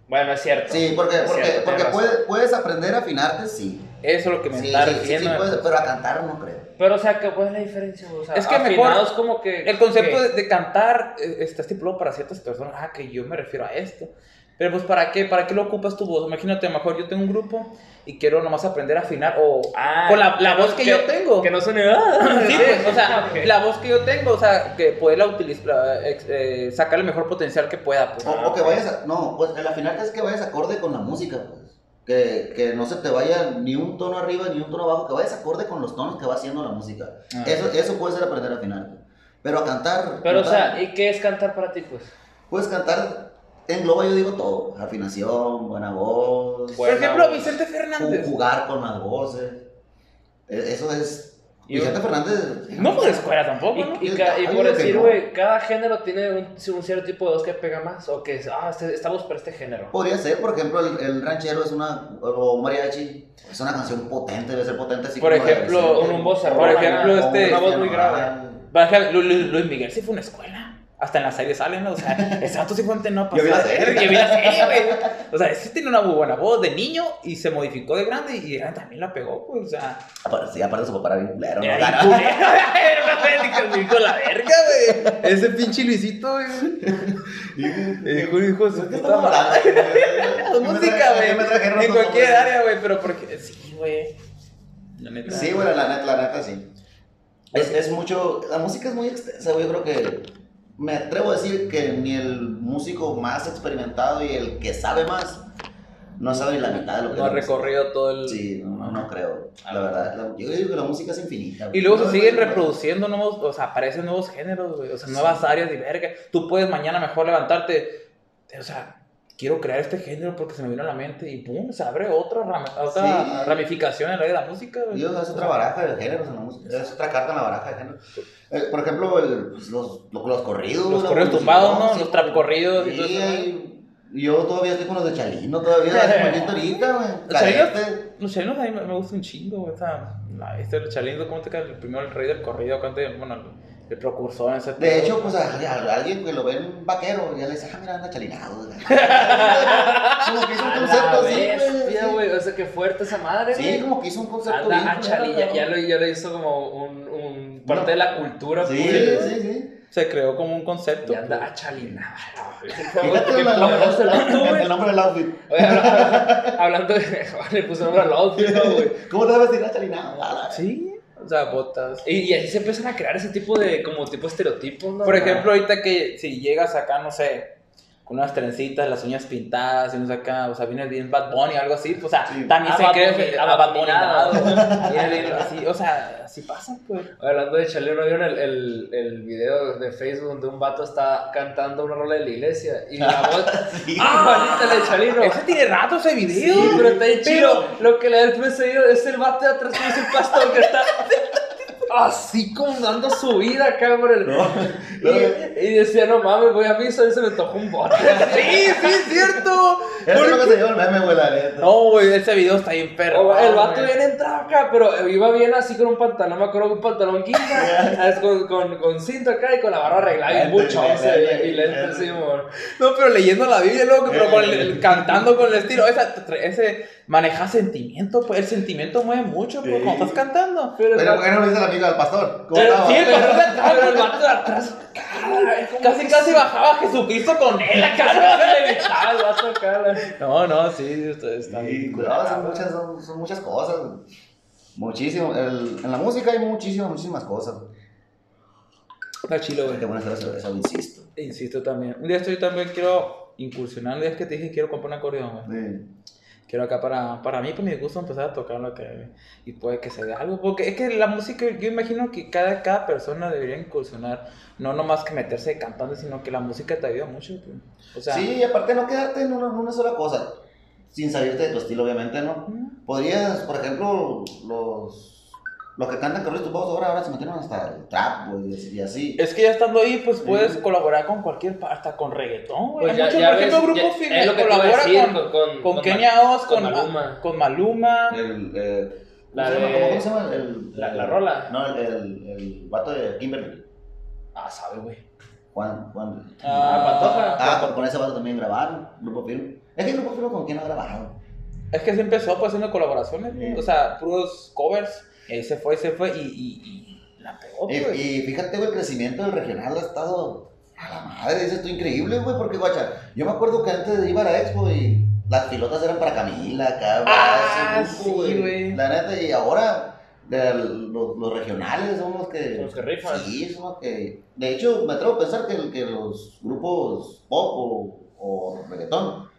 Bueno, es cierto. Sí, porque, porque, cierto, porque puedes, puedes aprender a afinarte, sí. Eso es lo que me Sí, está sí, sí, puedes, pero a cantar no creo. Pero, o sea, ¿qué- ¿cuál es la diferencia? O sea, Es que mejor- como que. El concepto que- de, de cantar eh, está estipulado para ciertas personas. Ah, que yo me refiero a esto. Pero pues, ¿para qué? ¿Para qué lo ocupas tu voz? Imagínate, mejor yo tengo un grupo y quiero nomás aprender a afinar o Ah, con la, la que voz no- que, yo tengo. Que no suene. ah, Sí, pues, o sea, Ok. la voz que yo tengo, o sea, que poderla utilizar, eh, sacar el mejor potencial que pueda, pues. O, o que vayas a, no, pues el afinarte es que vayas acorde con la música, pues. Que, que no se te vaya ni un tono arriba ni un tono abajo, que vayas acorde con los tonos que va haciendo la música. Ah. Eso, eso puede ser aprender a afinar. pues. Pero a cantar. Pero, o cantar, sea, ¿y qué es cantar para ti, pues? Puedes cantar, engloba yo digo todo. Afinación, buena voz. Por ejemplo, voz. Vicente Fernández. jugar con las voces. E- Eso es. Y- Vicente Fernández. No por escuela tampoco, Y, ¿no? y Yo- ca- y yo por decir, no. güey, cada género tiene un, un cierto tipo de voz que pega más. O que, ah, este, estamos para este género. Podría ser, por ejemplo, el, el ranchero es una. O un mariachi. Es una canción potente, debe ser potente así Por ejemplo, con un voz por ejemplo, este- una voz muy Cristian grave. Luis Miguel sí fue una escuela. Hasta en la serie salen, ¿no? O sea, [LAUGHS] ese vato fue no Yo vi la pasó. serie. Yo vi la serie, güey. O sea, sí tiene una muy buena voz de niño y se modificó de grande y también la pegó, pues, o sea. Aparte, sí, aparte su papá era bien culero, ¿no? Era bien culero. [LAUGHS] La verga, güey. Ese pinche Luisito, güey. Hijo, hijo de su ¿Qué puta estamos madre. [LAUGHS] música, güey. En cualquier área, güey, pero porque. Sí, güey. La neta. Sí, güey, la neta, la neta, sí. Es, es mucho, la música es muy extensa, güey, yo creo que me atrevo a decir que ni el músico más experimentado y el que sabe más no sabe ni la mitad de lo que No ha recorrido todo el. Sí, no, no creo, la verdad. la- yo digo que la música es infinita. Y luego se No, siguen no, no. reproduciendo nuevos, o sea, aparecen nuevos géneros, güey, o sea, nuevas áreas de verga. Tú puedes mañana mejor levantarte, o sea, quiero crear este género porque se me vino a la mente y pum, se abre otra, ram- otra Sí. ramificación en la de la música. Dios, es otra baraja de géneros en la música. Es otra carta en la baraja de géneros. Eh, por ejemplo, el, pues, los, los, los corridos. Los la corridos tumbados, ¿no? sí, Los trap corridos y sí, todo eso, Yo todavía estoy con los de Chalino, todavía. poquito [LAUGHS] ahorita, güey. Los chalinos, a mí me, me gusta un chingo, güey. La, este, el chalino, ¿cómo te cae? El primero, el rey del corrido, bueno, el, el precursor en ese De hecho, pues a, a alguien que lo ve en vaquero, ya le dice, ah, mira, anda chalinado. güey". [LAUGHS] como que hizo un concepto así, bestia, güey. güey. O sea, qué fuerte esa madre, Sí, como que hizo un concepto bien. Anda Chali, ya, ya lo, ya lo hizo como un, un parte No. de la cultura. Sí, pues. sí, sí. Se creó como un concepto. Y anda pues. a Chalina. Fíjate la- el nombre del outfit. Oye, habla- [LAUGHS] Hablando de. [LAUGHS] Le puso nombre al outfit, ¿no, güey? ¿Cómo te vas a vestir a chalinado? Ah, Sí, o sea, botas. Y, y así se empiezan a crear ese tipo de, como tipo estereotipos, ¿no? Por ejemplo, ahorita que si llegas acá, no sé, con unas trencitas, las uñas pintadas, y unos acá, o sea, viene bien Bad Bunny, algo así, pues, o sea, Sí. también Ah, se cree Bunny, que- ah, ah, Bad Bunny, nada, [LAUGHS] así, o sea, así pasa, pues. Hablando de Chalino, ¿no vieron el, el, el video de Facebook donde un vato está cantando una rola de la iglesia? Y la [LAUGHS] voz. Sí. ¡Ah! la de Chalino. Ese tiene rato ese video. Sí, pero está bien Pero- chido. Lo que le da el precedido es el vato de atrás que es el pastor que está [LAUGHS] así como dando su vida acá por el. [LAUGHS] No, y, y decía, no mames, voy a misa y se me tocó un bote. [LAUGHS] Sí, sí, es cierto. Eso es lo que se llevó el meme, güey, la neta. No, güey, ese video está bien perro. O el vato bien entrado acá, pero iba bien así con un pantalón, me acuerdo un pantalón guinda, [LAUGHS] es con, con, con cinto acá y con la barra arreglada y lente, y, y amor. No, pero leyendo la Biblia, loco, pero con el, Eh. el- cantando con el estilo. Esa, ese maneja sentimiento, pues el sentimiento mueve mucho, pues, Sí. cuando estás cantando. Pero, Pero, ¿por qué no le al amigo del pastor? ¿Cómo estaba? sí, el pero, pastor de atrás, pero el vato de atrás, Casi, casi bajaba Jesucristo con él acá. casi [LAUGHS] le gritaba el vato acá. la- No, no, sí, está, está Sí, cuidado, son muchas, son, son muchas cosas. Muchísimo. El- en la música hay muchísimas, muchísimas cosas. Está chilo, güey. Qué buena hacer eso, eso, insisto. Insisto también. Un día estoy también quiero incursionar. Un día es que te dije quiero comprar un acordeón, güey. Sí. Quiero acá para, para mí, para mi gusto, empezar a tocar lo que... Y puede que se vea algo. Porque es que la música, yo imagino que cada, cada persona debería incursionar. No nomás que meterse de cantante, sino que la música te ayuda mucho. pues. O sea... sí, y aparte no quedarte en una, en una sola cosa. Sin salirte de tu estilo, obviamente, ¿no? Podrías, por ejemplo, los, los que cantan corridos tumbados ahora, ahora se metieron hasta el trap, güey, y así-. Es que ya estando ahí, pues puedes Sí. colaborar con cualquier, hasta con reggaetón, güey. Pues muchos, por ejemplo, grupos a colabora decir, con, con, Kenia Oz, con con, Maluma. con Maluma. El, eh, La ¿cómo se llama? de- ¿Cómo se llama? El, la- el- la rola. No, el, el, el vato de Kimberly. Ah, sabe, güey. Juan, Juan. Ah, Pantoja. Ah, con, con ese vato también grabaron, Grupo Firme. Es que el Grupo Firme con quién ha grabado. Es que se empezó pues haciendo colaboraciones, Sí. o sea, puros covers. Y ahí se fue, se fue y, y, y la pegó, Y, pues. y fíjate, güey, el crecimiento del regional ha estado a la madre, dices tú, increíble, güey, porque, guacha, yo me acuerdo que antes de ir a la expo y las pilotas eran para Camila, acá, güey, Ah, sí, güey. La neta, y ahora de los, los regionales son los que... Son los que rifan. Sí, son los que... De hecho, me atrevo a pensar que, que los grupos pop o, o reggaetón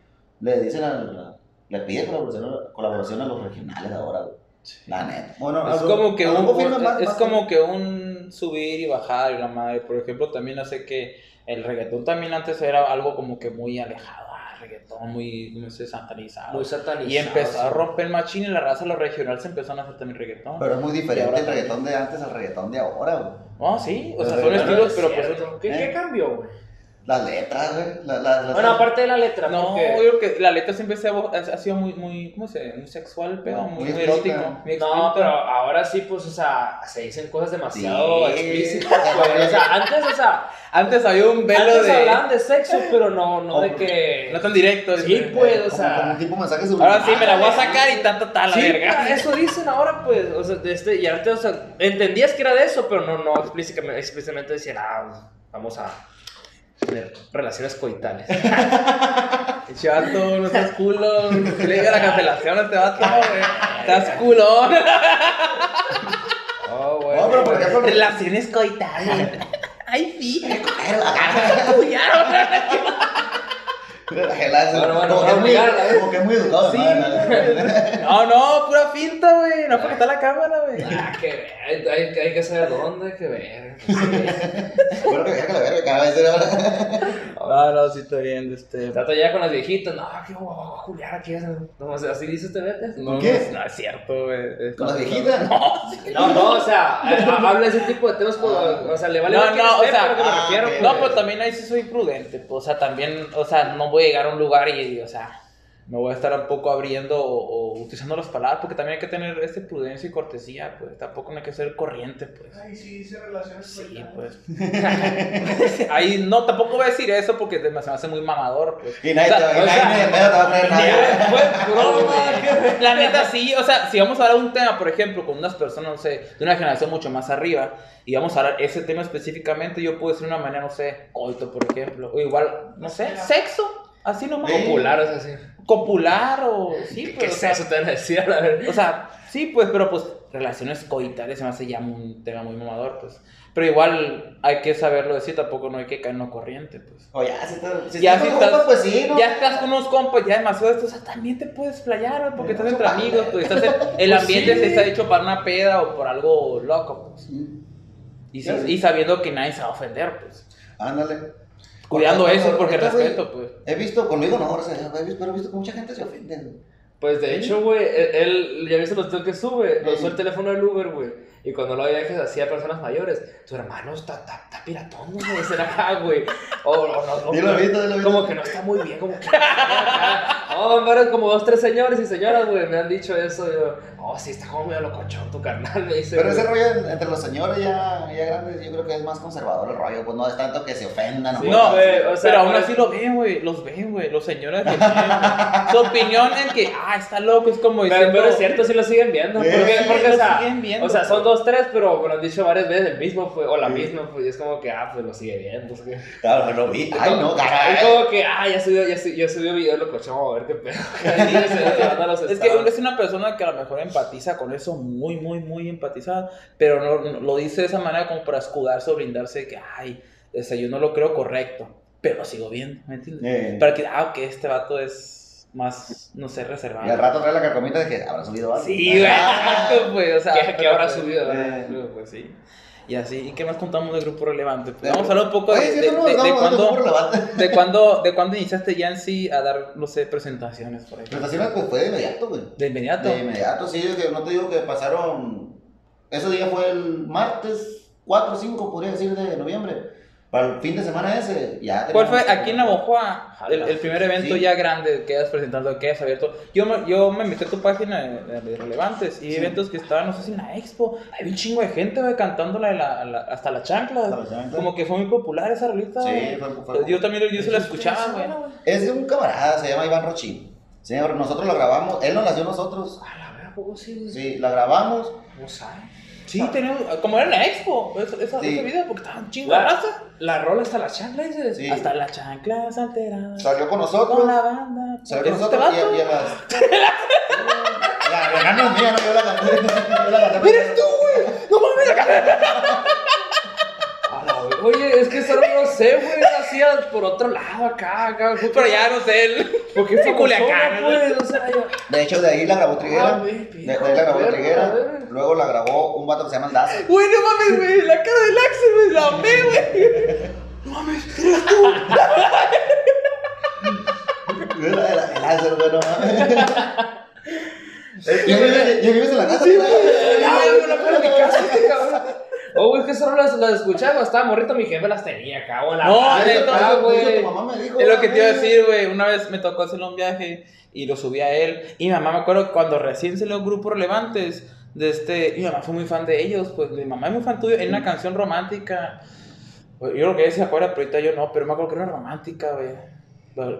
le dicen a... Le piden colaboración, colaboración a los regionales ahora, güey. La neta. Bueno, Es como que un, grupos firmes más- es más- como que un subir y bajar y la madre. Por ejemplo, también hace que el reggaetón también antes era algo como que muy alejado, ah, reggaetón muy, no sé, satanizado. Muy satanizado. y empezó a romper el machín y la raza, los regionales se empezaron a hacer también reggaetón. Pero es muy diferente el reggaetón de antes al reggaetón de ahora, güey. No, sí, o sea, son estilos, es pero pues cierto. ¿Qué, ¿Eh? ¿Qué cambió, güey? Las letras, güey. La, la- Bueno, aparte de la letra, No, porque- yo creo que la letra siempre se ha, ha sido muy, muy, ¿cómo se dice? Muy sexual, el pedo, muy, erótico. muy No, pero ahora sí, pues, o sea, se dicen cosas demasiado Sí. explícitas, [LAUGHS] güey. O sea, antes, o sea, Antes había un velo antes de... hablaban de sexo, pero no, no de Oh, que... No tan directo. Sí, este. pues, o como, sea... como un tipo de mensaje Ahora sí, me la voy a sacar y tanta tal la Sí, verga. eso dicen ahora, pues, o sea, de este, y antes, o sea, entendías que era de eso, pero no, no explícitamente, explícitamente decían, ah, vamos a tener relaciones coitales. [LAUGHS] Chato, no seas culo. Que le diga la cancelación a este vato, güey. Estás culón. Oh, No, pero por ejemplo, Relaciones coitales. Ay, sí. [LAUGHS] Bueno, bueno, como, que es muy, ¿eh? como que es muy educado. Sí. ¿no? [LAUGHS] No, no, pura finta, güey. No porque está la cámara, güey. Ah, que ver, hay, hay, hay que saber dónde, hay que ver. Bueno, que verga la verga cada vez. era- No, no, sí estoy bien. Este. Trato ya con las viejitas, no, que voy a juliar aquí. No, o sea, así dice este vete. No, ¿Qué? No, no es cierto, güey. Con las viejitas. No, no, o sea, ha- habla ese tipo de temas, pues, o sea, le vale No, ver no, o sea, que ah, pues. No, pero también ahí sí soy prudente. pues, o sea, también, o sea, no voy a llegar a un lugar y, o sea, me voy a estar un poco abriendo o, o utilizando las palabras, porque también hay que tener este prudencia y cortesía, pues tampoco no hay que ser corriente, pues. Ay, sí, dice relaciones Sí, pues. [LAUGHS] Ahí no, tampoco voy a decir eso porque se me hace muy mamador, pues. Y nadie O sea, te va o sea, te a traer nada. Que [LAUGHS] La neta sí, o sea, si vamos a hablar de un tema, por ejemplo, con unas personas, no sé, de una generación mucho más arriba, y vamos a hablar ese tema específicamente, yo puedo decir de una manera, no sé, coito, por ejemplo, o igual, no sé, sexo, así nomás. Sí. popular, o sea, sí. Copular o sí, ¿Qué pues, es o sea, eso? Te van a decir, a ver. O sea, Sí, pues, pero pues relaciones coitales se me hace ya un tema muy mamador, pues. Pero igual hay que saberlo decir, tampoco no hay que caer en lo corriente, pues. O ya, si, te, si Ya estás si con estás- compas, pues sí, ¿no? Ya estás con unos compas, ya demasiado esto, o sea, también te puedes playar, porque estás entre amigos, pues estás en, [LAUGHS] el Pues ambiente sí. se está hecho para una peda o por algo loco, pues. Sí. Y, y sabiendo que nadie se va a ofender, pues. Ándale. Cuidando eso, porque respeto, pues. He visto, conmigo no, he visto- pero he visto que mucha gente se ofende. güey. Pues de hecho, güey, él, él- ya viste los tíos que sube, Sí. usó el teléfono del Uber, güey. Y cuando lo viajes así a personas mayores, tu hermano está, está, está piratón, güey, será acá, güey. O, no, no, [LAUGHS] ahorita. Como que no está muy bien, como que. No, hombre, como dos, tres señores y señoras, güey, me han dicho eso. Yo, oh, sí, está como medio locochón tu carnal, me dice. Pero güey. ese rollo en- entre los señores ya, ya grandes, yo creo que es más conservador el rollo, pues no es tanto que se ofendan. Sí, No, güey, o sea, pero aún así lo ven, güey, los ven, güey, los señores que güey. Su opinión en que, ah, está loco, es como Pero, diciendo... pero es cierto, sí lo siguen viendo. Sí, Porque, sí, porque o, sea, siguen viendo, o sea, son dos, tres, pero me lo han dicho varias veces el mismo, pues, o la Sí. misma, pues, y es como que, ah, pues lo sigue viendo. Es, Claro, lo vi. Ay, no, Es caray. como que, ah, ya subió, ya, subió, ya subió video locochón, a ver qué pedo. [LAUGHS] Es que es una persona que a lo mejor empatiza con eso, muy, muy, muy empatizada, pero no, no- lo dice de esa manera como para escudarse o brindarse de que, ay, o sea, yo no lo creo correcto, pero lo sigo viendo, ¿me entiendes? Eh, Para que, ah, ok, este vato es más, no sé, reservado. y al rato trae la carcomita de que habrá subido algo. Sí, güey, [LAUGHS] pues, o sea. ¿Qué, qué pero, habrá pues, subido? eh, Pues, pues sí. Y así, ¿y qué más contamos del grupo relevante? Pues De- vamos a hablar un poco de, Oye, de, no, de- de no, de cuándo, de cuándo iniciaste ya en sí a dar, no sé, presentaciones por. Presentaciones pues fue de inmediato, güey. De inmediato. De inmediato, sí, de que no te digo que pasaron. Ese día fue el martes 4 o 5, podría decir, de noviembre. Para el fin de semana ese, ya. ¿Cuál fue teníamos- aquí en Navojoa el, el primer evento Sí. ya grande que has presentado, que has abierto? Yo me, yo me metí a tu página de, de relevantes y Sí. eventos que estaban, no sé si en la expo. Hay un chingo de gente, güey, cantando la, la- la- hasta la chancla. Hasta la chancla. Como que fue muy popular esa rolita. Sí, güey. fue- fue- Yo también yo se la escuchaba, güey. Es de un camarada, se llama Iván Rochín. Sí, nosotros lo grabamos, él nos la dio a nosotros. A la ver, ¿a poco sí, güey? Sí, la grabamos. No sabe. Sí, tenemos, como era en la expo, esa, esa, Sí. ese video, porque estaban chingo de La, raza. la rola hasta la chancla, dices. Sí. Hasta la chancla alterada. Salió con Con nosotros. la banda. Salió con ¿Es este nosotros y, y a las. [LAUGHS] La la es mía, no, yo la canté. Yo la canté. ¡Eres tú, güey! ¡No mames! La Oye, es que eso no sé, güey. lo Hacía por otro lado, acá, acá. Pero ya no sé. El... Porque fue [LAUGHS] Culiacán, ¿no? pues. O sea, yo. De hecho, de ahí la grabó Triguera. Ah, güey, De, de ahí la grabó Triguera. Luego la grabó un vato que se llama Daza. Güey, no mames, güey. La cara del Axel, güey. La amé, güey. El el Axel, güey, no mames. [LAUGHS] Ya vives en la casa. Ya, güey, no puedo en mi casa, este cabrón. Oh, güey, es que solo las, las escuchaba cuando estaba morrito, mi jefe las tenía en la No, Eso güey. tu mamá me dijo. Es lo que te iba a decir, güey. Una vez me tocó hacerle un viaje y lo subí a él. Y mi mamá me acuerdo que cuando recién se los grupos relevantes de este. Mi mamá fue muy fan de ellos. Pues mi mamá es muy fan tuyo en una canción romántica. Yo lo que ella se acuerda, pero ahorita yo no. Pero me acuerdo que era romántica, güey.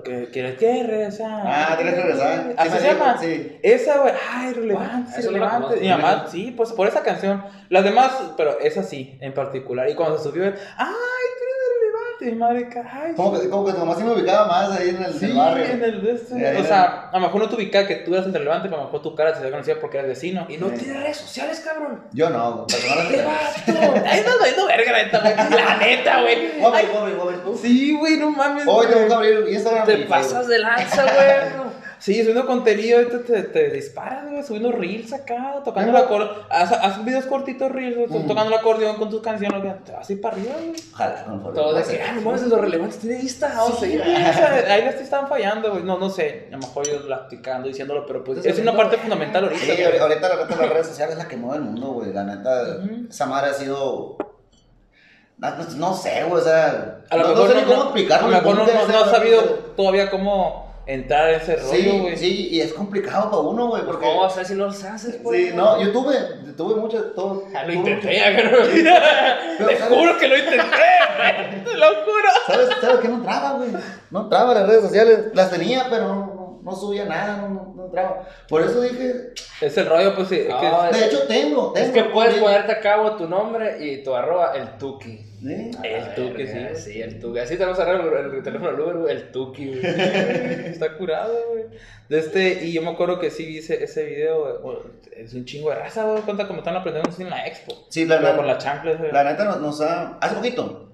Que quieres que regresar. Ah, tienes que regresar. Sí, Así se llama. sí. Esa, güey, ay, relevante, Ah, no relevante. Mi mamá, sí, pues por esa canción. Las demás, pero esa sí, en particular. Y cuando se subió, él, ay, tú eres relevante, mi madre, ca- ay. Como que, como que tu mamá sí me ubicaba más ahí en el, Sí, el barrio. en el de este. Sí, ahí O sea, a lo mejor no te ubicaba que tú eras el relevante, pero a lo mejor tu cara se conocía porque eras vecino. Y no tiene redes sociales, cabrón. Yo no, ¡Qué personalmente. vato! Ay, no, no, verga, la neta, güey. La neta, güey. A ver tú. Sí, güey, no mames. Hoy güey. tengo que abrir Instagram. Te pasas de lanza, güey. Sí, subiendo contenido, ahorita te, te disparas, güey, subiendo reels acá, tocando el acordeón. Haz, haz videos cortitos reels, güey, tú Mm. tocando el acordeón con tus canciones, güey, te vas a ir para arriba, güey. Ojalá, no, por Todo de favor. que, ah, no mames, lo relevante tiene Insta, güey, o sea, ahí las están fallando, güey. No, no sé, a lo mejor yo platicando, diciéndolo, pero pues Entonces, es una no, parte fundamental ahorita. Sí, ahorita la neta las redes sociales es la que mueve el mundo, güey. La neta, Ujú. esa madre ha sido. No, no- no sé, güey, o sea. A lo no, mejor no sé ni no, cómo explicarlo. a lo mejor no, no- güey. sabido todavía cómo entrar en ese rollo, Sí, güey. sí, y es complicado para uno, güey, porque. ¿Cómo vas a ver si no los haces, güey? Sí, no, yo tuve, tuve mucho, todo. Ah, lo tuve intenté, mucho- ya, [LAUGHS] Te juro que lo intenté, güey. Te lo juro. ¿Sabes, ¿Sabes qué no entraba, güey? No entraba las redes sociales. Las tenía, pero no, no, subía nada, no, no, no entraba. Por eso dije, Es el rollo, pues sí. es que- Ah, de hecho tengo, tengo. Es que puedes ponerte a cabo tu nombre y tu arroba, el Tuki. Sí. El Tuki, sí. Sí, el Tuki. Así tenemos ahora el, el teléfono del Uber, güey, el Tuki, güey. Está curado, güey. De este, y yo me acuerdo que sí vi ese, ese video, güey. Es un chingo de raza, güey. Cuenta como están aprendiendo así en la expo. Sí, la, la, con güey. la neta nos, nos ha. Hace poquito.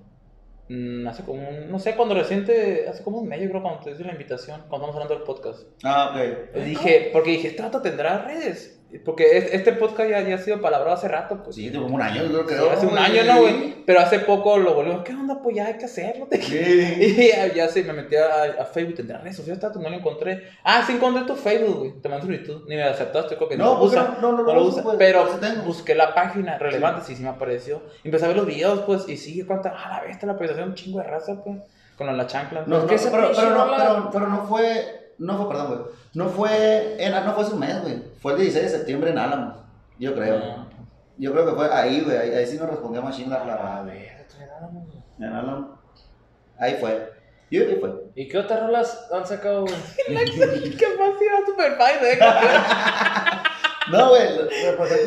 Mm, hace como un, no sé, cuando reciente, hace como un mes, yo creo, cuando te hice la invitación, cuando estamos hablando del podcast. Ah, ok. Dije, porque dije, vato tendrá redes. Porque es- este podcast ya, ya ha sido palabrado hace rato, pues. Sí, como un año, creo que. Sí, hace un año, ¿no, güey? Pero hace poco lo volvimos, ¿qué onda? Pues ya hay que hacerlo. te Sí. [LAUGHS] Y ya, ya sí, me metí a, a Facebook, tendrá redes sociales, no lo encontré. Ah, sí encontré tu Facebook, güey. Te mandé solicitud, ni me aceptaste, creo que No, lo pues usa. no, no, no no lo usa. pues, pero sí busqué la página relevante, sí, sí me apareció. Empecé a ver los videos, pues, y sigue cuánta, ah, la bestia, la presentación, un chingo de raza, pues, con la chancla. No, no, pero, pero, no, pero no fue, no fue, perdón, güey, no fue, en, no fue hace un mes, güey, fue el 16 de septiembre en Álamos, yo creo, Ah. yo creo que fue ahí, güey, ahí, ahí sí nos respondió Machine la, A la, güey. en Álamos, ahí fue, creo que fue, ¿Y qué otras rolas han sacado, güey? [LAUGHS] Qué fácil era super fine, ¿eh? [LAUGHS] no, güey,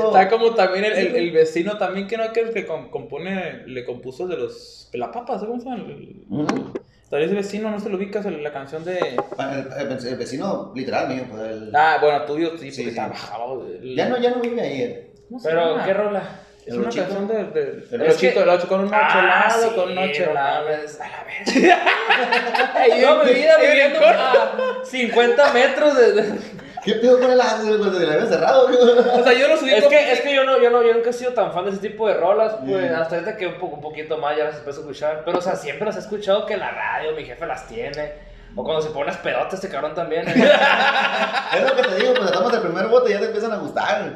Está como también el, el, el vecino también que no que el que com- compone, le compuso de los pelapapas, ¿sabes ¿cómo se llama? El- Ujú. Tal vez el vecino, no se lo ubicas, el- la canción de... el, el- el vecino literal mío, pues, el, Ah, bueno, tuyo sí, porque Sí, sí. trabajaba. el- ya no, ya no vive ahí, él. ¿cómo se Pero? ¿qué rola? Es ¿El una Ochito? canción de... de El el ochito, el ocho con un ocho helado, sí, con un ocho no A la verga. [LAUGHS] Yo mi vida viviendo a 50 metros de... ¿Qué pedo con el agua, güey, se la había cerrado? O sea, yo lo subí Es que, es que yo, no, yo, no, yo nunca he sido tan fan de ese tipo de rolas, pues Mm. hasta ahorita que un, poco, un poquito más ya las empiezo a escuchar. Pero, o sea, siempre las he escuchado que en la radio, mi jefe las tiene. O cuando se pone las pedotas, este cabrón también. [LAUGHS] Es lo que te digo, pues estamos el primer bote y ya te empiezan a gustar.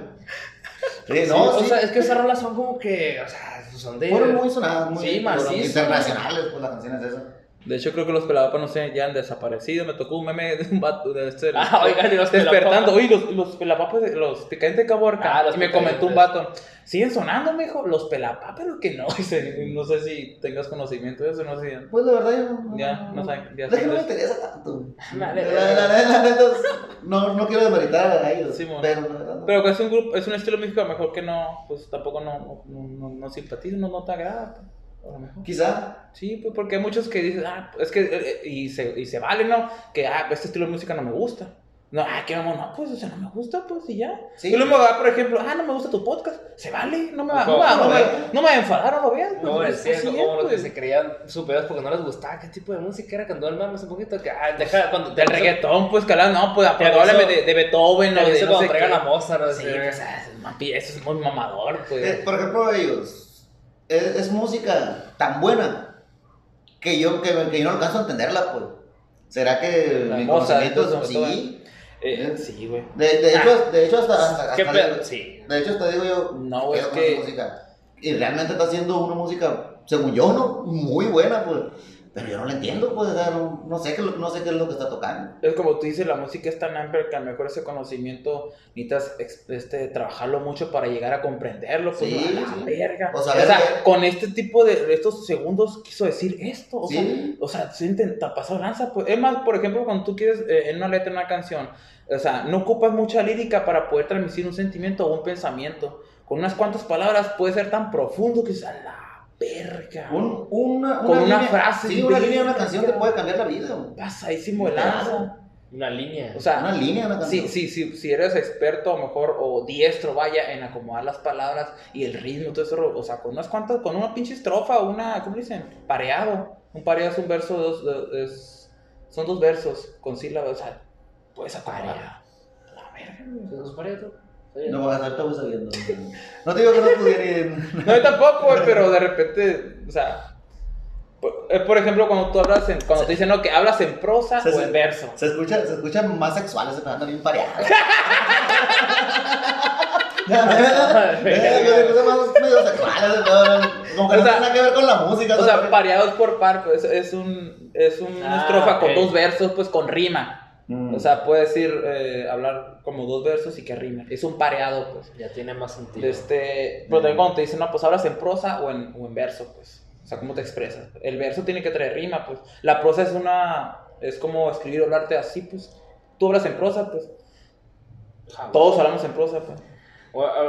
Sí, Sí, no, o sí. sea, es que esas rolas son como que, o sea, son de... Fueron muy sonadas, muy Sí, macizo. internacionales, pues las canciones esas. De hecho, creo que los pelapapas, no sé, ya han desaparecido. Me tocó un meme de un vato de este... [LAUGHS] Ah, oigan, los Despertando. Oye, los, los pelapapas, de- los picantes de Caborca. Ah, los y me comentó un vato. Siguen sonando, me dijo, los pelapapas, pero que no. [LAUGHS] Dice, no sé si tengas conocimiento de eso, no sé. Pues la verdad, yo no. Ya, no saben, ya Es que no me interesa tanto. [LAUGHS] La, neta, no, no quiero demeritar a ellos. Pero la verdad. no. Pero que es un grupo, es un estilo lo mejor que no, pues tampoco no, no, no, no simpatiza, no, no te agrada. Pues. Quizá. Sí, pues porque hay muchos que dicen, ah, es que, eh, eh, y se, y se vale, ¿no? Que, ah, este estilo de música no me gusta. No, ah, que vamos, no, pues, o sea, no me gusta, pues, y ya. Sí. Y luego me va, por ejemplo, ah, no me gusta tu podcast. Se vale, no me va, no, me va- No, no, me, no, no me va a enfadar, no lo veas. Pues, No, pues, decían así como es, los que pues. se creían superiores porque no les gustaba qué tipo de música era cuando el mames un poquito que ah, deja cuando Del reggaetón, pues, calado, no, pues, pues háblame de, de Beethoven o no, de no cuando traigan qué. a Mozart o Sí, pues, es eso es muy mamador, pues. Eh, por ejemplo, ellos. Es, es música tan buena que yo, que, que yo no alcanzo a entenderla, pues. ¿Será que La mi conocimiento entonces, sí? Eh, sí, güey. De, de hecho, de hecho hasta, hasta, ¿Qué hasta pedo? digo- Sí. de hecho hasta digo yo No, es que- música y realmente está haciendo una música según yo no muy buena pues pero yo no la entiendo pues o sea, no, no sé qué es lo- no sé qué es lo que está tocando Es como tú dices, la música es tan amplia que a lo mejor ese conocimiento necesitas ex- este, trabajarlo mucho para llegar a comprenderlo. Pues, Sí, a la sí. verga. O O sea, sea, ver que- con este tipo de estos segundos quiso decir esto. O sea, Sí. o sea, se intenta pasar lanza. Pues. Es más, por ejemplo, cuando tú quieres eh, en una letra, en una canción, o sea, no ocupas mucha lírica para poder transmitir un sentimiento o un pensamiento. Con unas cuantas palabras puede ser tan profundo que es a la verga. Un- una, Con una línea- frase sí una línea de una canción te puede cambiar la vida güey. Pasadísimo de lanza. Una línea. O sea, una línea de una canción Sí, sí, sí, si eres experto a lo mejor o diestro, vaya, en acomodar las palabras y el ritmo, todo eso, o sea, con unas cuantas, con una pinche estrofa, una, ¿cómo dicen? Pareado. Un pareado es un verso, dos, dos- es- son dos versos con sílabas, o sea, puedes acomodar. La verga, güey. ¿Se no voy a estar voy sabiendo no te digo que no ni [LAUGHS] No, yo tampoco, güey, pero de repente, o sea, por, eh, por ejemplo, cuando tú hablas en, cuando te dicen, no, que hablas en prosa Se- o se- en verso. se escucha se escuchan más sexuales [LAUGHS] [LAUGHS] se están bien se sexuales ¿no? no sea, tiene que ver con la música O sea, pareados por par, pues es un, es una Ah, estrofa con ok. dos versos, pues con rima. Mm. O sea, puedes ir, eh, hablar como dos versos y que rime. Es un pareado, pues. Ya tiene más sentido. Este, pero también cuando te dicen, no, pues hablas en prosa o en, o en verso, pues. O sea, ¿cómo te expresas? El verso tiene que traer rima, pues. La prosa es una, es como escribir o hablarte así, pues. tú hablas en prosa, pues. Jamás. Todos hablamos en prosa, pues.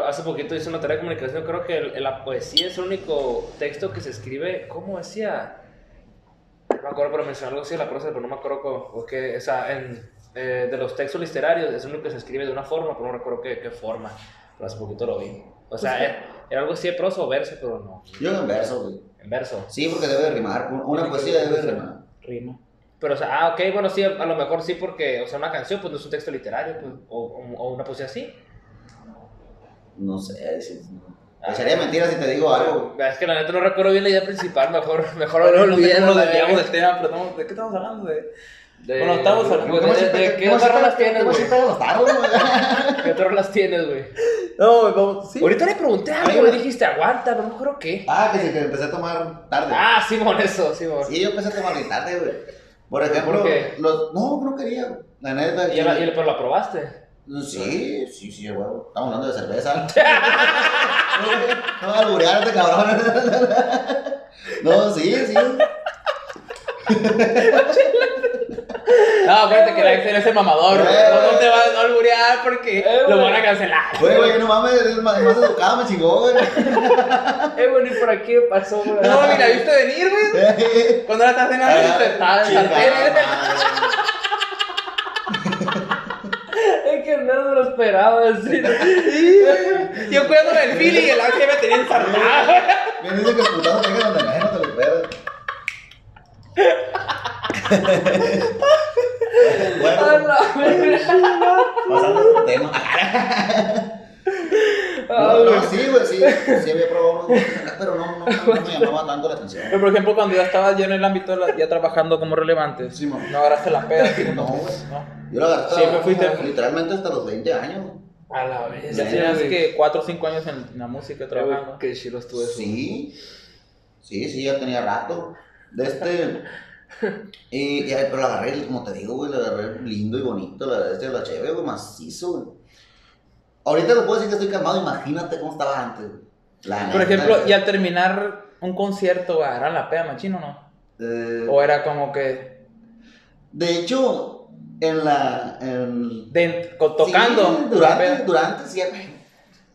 Hace poquito hice una tarea de comunicación, creo que el- la poesía es el único texto que se escribe, ¿cómo decía? No me acuerdo, pero mencionó algo así de la prosa, pero no me acuerdo cómo, o qué, o sea, en, eh, de los textos literarios es único que se escribe de una forma, pero no recuerdo qué, qué forma, pero hace poquito lo vi. O sea, era, era algo así de prosa o verso, pero no, Yo en verso, güey. en verso. Sí, porque debe de rimar. Una poesía debe de rimar. Rima. Pero, o sea, ah, ok, bueno, sí, a lo mejor sí, porque, o sea, una canción, pues no es un texto literario, pues, o, o- o una poesía así. No sé. si- Pues sería mentira si te digo algo. Es que la neta no recuerdo bien la idea principal, mejor, mejor no cómo nos la desviamos del tema, pero estamos- ¿de qué estamos hablando? De... De- Bueno, estamos hablando- Pues, ¿Cómo de- siempre- de ¿Qué otras rolas tienes, güey? ¿Qué otras rolas tienes, güey? No, vamos, sí. Ahorita le pregunté algo, güey, dijiste, aguanta, no me acuerdo qué. Ah, que sí, que empecé a tomar tarde. Ah, Simón, eso, Simón. Sí, yo empecé a tomar tarde, güey. Por ejemplo, ¿Por qué? los... no, no quería. La neta. ¿Y, la- y- pero la probaste? Sí, sí, sí, güey. Estamos hablando de cerveza. [LAUGHS] no, alburearte, cabrón. [LAUGHS] no, sí, sí. No, acuérdate que la Excel es el mamador, güey. No, no te vas a alburear porque Eh, lo van a cancelar. Güey, güey, no mames, es más, más educado, me chingó, güey. Eh, güey, ni por aquí me pasó, güey. No, ni la viste venir, güey. [LAUGHS] Cuando la estás en la vista, estaba en sartén. Es que no me lo esperaba decir. [LAUGHS] Yo cuidándome del feeling y el ángel me tenía ensartado. Bien dice que el putazo te donde menos te lo esperas. [LAUGHS] A bueno, la pasando a otro tema. Ah, No, güey. no, sí, güey, sí. Sí había probado unos pero no, no, no me llamaba tanto la atención. Pero, por ejemplo, cuando ya estabas ya en el ámbito, de la- ya trabajando como relevante, Sí, no agarraste la peda. así [LAUGHS] No, güey. no. Yo lo agarré Siempre fuiste- literalmente hasta los 20 años. güey. A la vez. Ya tienes que 4 o 5 años en la música trabajando. Qué chido estuvo eso. Sí, sí, sí, ya tenía rato. De este. Y, y, pero lo agarré, como te digo, güey, lo agarré lindo y bonito, la, este, la chévere, güey, macizo, güey. Ahorita lo puedo decir que estoy calmado, imagínate cómo estaba antes. La Por ejemplo, y al terminar un concierto, ¿agarran la peda machino o no? Eh, O era como que de hecho, en la. En, de- tocando. Sí, durante, durante, sí.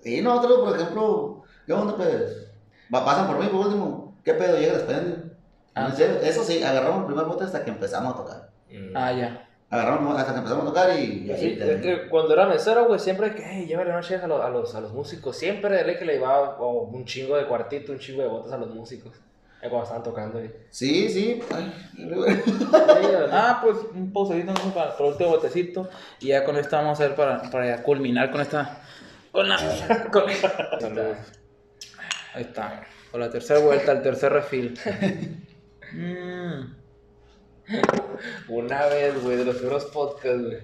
Sí, nosotros, por ejemplo, ¿qué onda, pues? Pasan por mí, por último. ¿Qué pedo? Llega, prenden. Ah. Eso sí, agarramos el primer bote hasta que empezamos a tocar. Mm. Ah, ya. Agarramos hasta que empezamos a tocar y. y ahí Sí, te- es que cuando era mesero, güey, siempre que, hey, llévale unas chelas a, los- a, los, a los músicos. Siempre ley que le llevaba oh, un chingo de cuartito, un chingo de botas a los músicos. Eh, cuando estaban tocando. güey. Sí, sí. Ay, [LAUGHS] Ah, pues un pausadito entonces para, para el último botecito. Y ya con esto vamos a ver para, para culminar con esta. Con la. [LAUGHS] con- Ahí está. Con la tercera vuelta, el tercer refil. [LAUGHS] Mm. Una vez, güey, de los primeros podcasts, güey.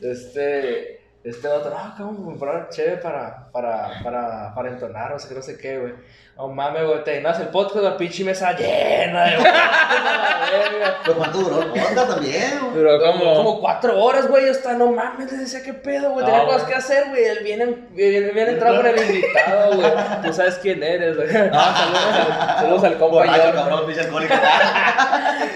Este. Este otro, ah, vamos a comprar chévere para, para, para, para entonar, no sé qué, no sé qué, güey. No mames, güey, te llenas el podcast, la pinche mesa llena de la. [LAUGHS] Pero ¿cuánto duró el podcast también? güey? Pero Como, como. cuatro horas, güey. Yo estaba, no mames, les decía, ¿qué pedo, güey? Tenía No, cosas que hacer, güey. Él viene, viene, viene a entrar con el invitado, güey. Tú sabes quién eres, güey. No, saludos, al- saludos al compa Borracho, John. cabrón, pinche alcohólico. [LAUGHS]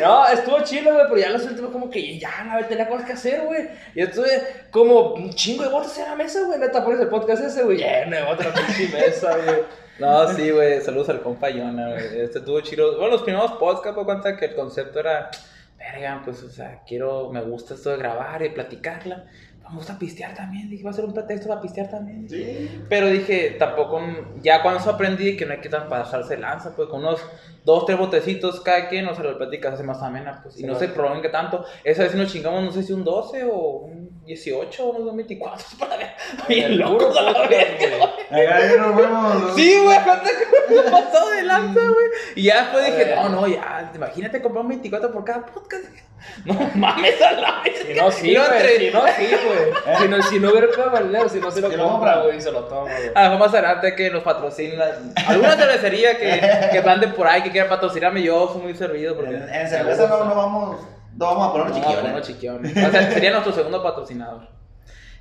No, estuvo chido, güey, pero ya los últimos como que ya, a ver, tenía cosas que hacer, güey. Y estuve como un chingo de botas en la mesa, güey. Neta, pones el podcast ese, güey. Lleno de botas en la pinche mesa, güey. No, sí, güey, saludos al compa Yona, güey. Este tuvo chido. Bueno, los primeros podcasts, me cuenta que el concepto era, verga, pues, o sea, quiero, me gusta esto de grabar y platicarla. Me gusta pistear también, dije, va a ser un pretexto para pistear también. Sí. Pero dije, tampoco, ya cuando eso aprendí que no hay que tan pasarse lanza, pues con unos dos, tres botecitos cada quien, o sea, lo platicas, hace más amena, pues, y Sí, no se prolongue tanto. Esa vez nos chingamos, no sé si un 12 o un 18 o unos 24, [LAUGHS] para ver. Bien locos a la güey. Ahí nos vemos. Sí, güey, [LAUGHS] ¿cuánto me pasó de lanza, güey? Y ya después dije, no, no, ya, imagínate comprar un 24 por cada podcast. [LAUGHS] No mames a la vez. Si no, sí, no, sí, güey. Si no, si no hubiera valero, si no se lo Si lo compra, güey, y se lo toma, güey. A lo mejor más adelante que nos patrocinan alguna cervecería que, que anden por ahí, que quieran patrocinarme, yo soy muy servido. Porque En, en cerveza no, no vamos. No vamos a poner No, chiquillones. no, chiquiones. O sea, sería nuestro segundo patrocinador.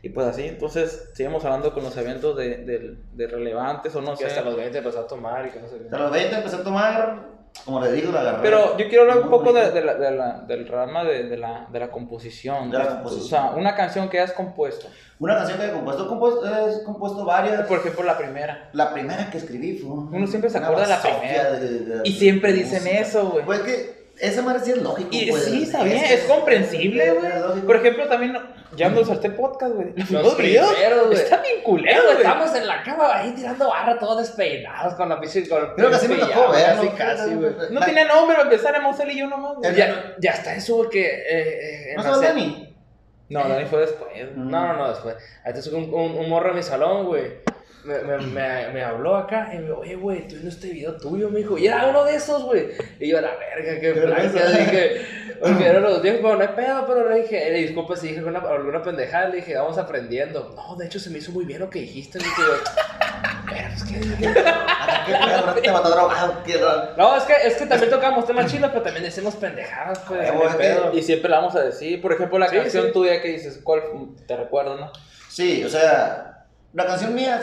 Y pues así, entonces, seguimos hablando con los eventos de, de, de relevantes o no Que sé. hasta los 20 empezó a tomar y que no sé qué. A los 20 empecé a tomar. Como le digo, la agarré. Pero yo quiero hablar un poco de, bonito. de la, de la- del rama de, de la, de la composición. De la composición. O sea, una canción que has compuesto. Una canción que he compuesto, he compuesto, he compuesto varias. Por ejemplo, la primera. La primera que escribí fue. Uno siempre se acuerda de la primera. Y siempre dicen música. eso, güey. Pues que esa madre sí es lógico. Y pues. sí, está bien, Es- es comprensible, güey. Por ejemplo, también, ya no usaste podcast, güey. Los, Los primeros, güey. están bien culeros, güey, güey. estamos en la cama ahí tirando barra todos despeinados con la con Creo que así me tocó pijama, verlo. Casi, güey. No tenía nombre para empezar, éramos él y yo nomás, güey. Ya, ya está eso, güey, que. Eh, eh, ¿No se- Dani? No, Dani fue después. No, no, no, después. Entonces un, un, un morro en mi salón, güey. Me, me, me, me habló acá y me dijo, oye, güey, estoy viendo este video tuyo, me dijo. Y era uno de esos, güey. Y yo, a la verga, qué vergüenza. Dije, [LAUGHS] porque eran los viejos, pero no hay pedo, pero le dije, eh, disculpa si dije alguna, alguna pendejada. Le dije, vamos aprendiendo. No, de hecho, se me hizo muy bien lo que dijiste. Dije, [LAUGHS] pero [LAUGHS] ¿Qué pedo? Te mató drogado. No, es que, es que también tocamos temas chidos, pero también decimos pendejadas, pues. Y siempre la vamos a decir. Por ejemplo, la Sí, canción sí. tuya que dices, ¿cuál te recuerdo, no? Sí, o sea, la canción mía,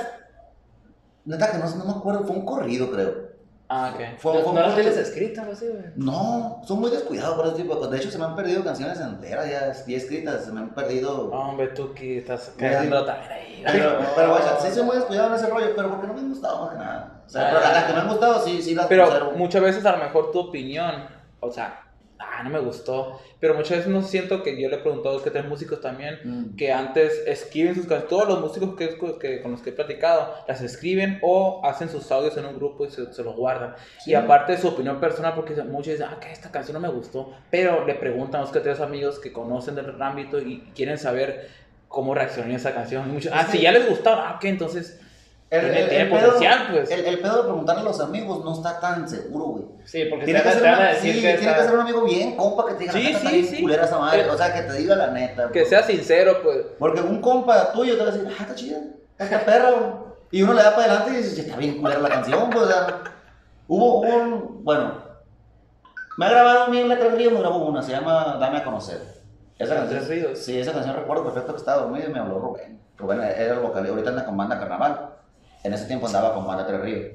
neta que no, no me acuerdo, fue un corrido, creo. Ah, ok. Fue, fue un no las tienes escritas, así, güey. No, son muy descuidados por ese tipo de cosas. De hecho, se me han perdido canciones enteras ya, ya escritas, se me han perdido. Hombre, tú que estás Sí. cagando también ahí. Pero, pero vaya, sí soy muy descuidado en ese rollo, pero porque no me han gustado más que nada. O sea, Ah. pero las, las que me han gustado, sí, sí las Pero conservo. muchas veces a lo mejor tu opinión, o sea, ah, no me gustó. Pero muchas veces no siento que yo le he preguntado que tres músicos también Mm. que antes escriben sus canciones. Todos los músicos que, que- con los que he platicado las escriben o hacen sus audios en un grupo y se, se los guardan. Sí. Y aparte de su opinión personal, porque muchos dicen, ah, que esta canción no me gustó. Pero le preguntan a dos que tres amigos que conocen del ámbito y quieren saber cómo reaccionó a esa canción. Y muchos, ah, Es si que- ya les gustó, ah, ok, entonces El, el- tiene el pedo- potencial, pues. El, el pedo de preguntarle a los amigos no está tan seguro, güey. Sí, porque te Tiene van, que, te van a decir sí, que tiene está- que ser un amigo bien, compa, que te diga, Sí, la sí, sí. culera esa madre. O sea, que te diga la neta. que pues. sea sincero, pues. Porque un compa tuyo te va a decir, ah, está chida, está perra, güey. Y uno le da para adelante y dice, está bien culera la canción, pues, o sea. Hubo un, bueno, me ha grabado a mí en Letras Ríos, me grabó una, se llama Dame a conocer. Esa canción, sí, esa canción recuerdo perfecto que estaba dormido y me habló Rubén. Rubén era el vocal, ahorita anda con banda Carnaval. En ese tiempo andaba con banda Tres Ríos.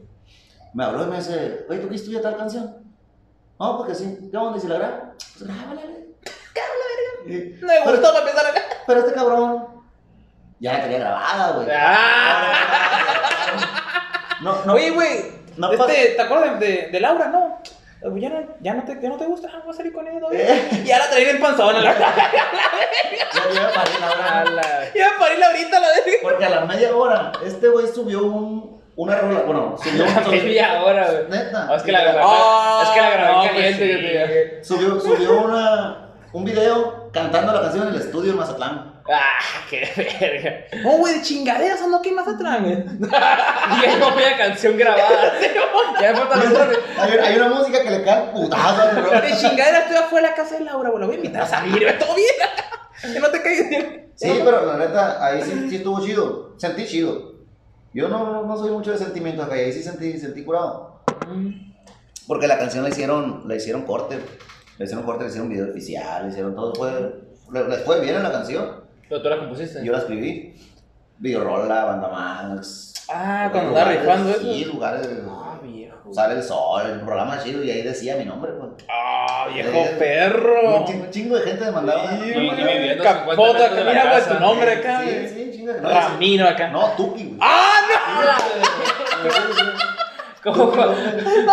Me habló y me dice, oye, ¿tú qué estudias tal canción? No, porque sí. ¿Qué onda? ¿Y si la graba? Pues grábala. Grábala, verga. Y- Me gustó para empezar acá. pero este cabrón ya la tenía grabada, güey. [LAUGHS] No, no. Oye, güey, No este, ¿te acuerdas de, de Laura? No. Ya no, ya no, te, ya no te gusta, [LAUGHS] ah, voy a salir con ella todavía. Eh. Y ahora traen el panzón a la Ya lleva para ir ahora. Ala. Ya para ir ahorita la de. Porque a la media hora, este güey subió un, una rola. Bueno, subió un. [LAUGHS] Media hora, güey. Neta. No, es que la grabé, Ah, es que la grabé no, caliente, pues yo sí. te digo. Subió, subió una, un video cantando la canción en el estudio en Mazatlán. Ah, qué verga. No, güey, de chingaderas ando aquí más atrás, güey. [LAUGHS] Y ahí no había canción grabada. [LAUGHS] ya otro. Hay, hay una música que le cae putazo, bro. De chingaderas estoy afuera de la casa de Laura, güey. La voy a invitar a salir, güey, todo bien. [LAUGHS] Que no te caigas bien. Sí, pero la neta, ahí sí, sí estuvo chido. Sentí chido. Yo no, no soy mucho de sentimientos acá, ahí sí sentí, sentí curado. Porque la canción la hicieron, la hicieron corte. Le hicieron corte, le hicieron video oficial, le hicieron todo. Fue, le- les fue bien en la canción. Pero tú la compusiste. Yo la escribí. Videorola, Banda Max. Ah, cuando lugares, rifando eso. Sí, lugares. Ah, viejo. Sale el sol, el programa chido, y ahí decía mi nombre. Pues. Ah, viejo Eh, perro. Un chingo, chingo de gente me mandaba. Sí, y güey. viviendo Capoto 50 metros acá, mira, güey, tu nombre acá. Sí, güey. sí, chingo de- no, Ramiro acá. No, Tuki, güey. ¡Ah, [LAUGHS] ¿Cómo fue? no!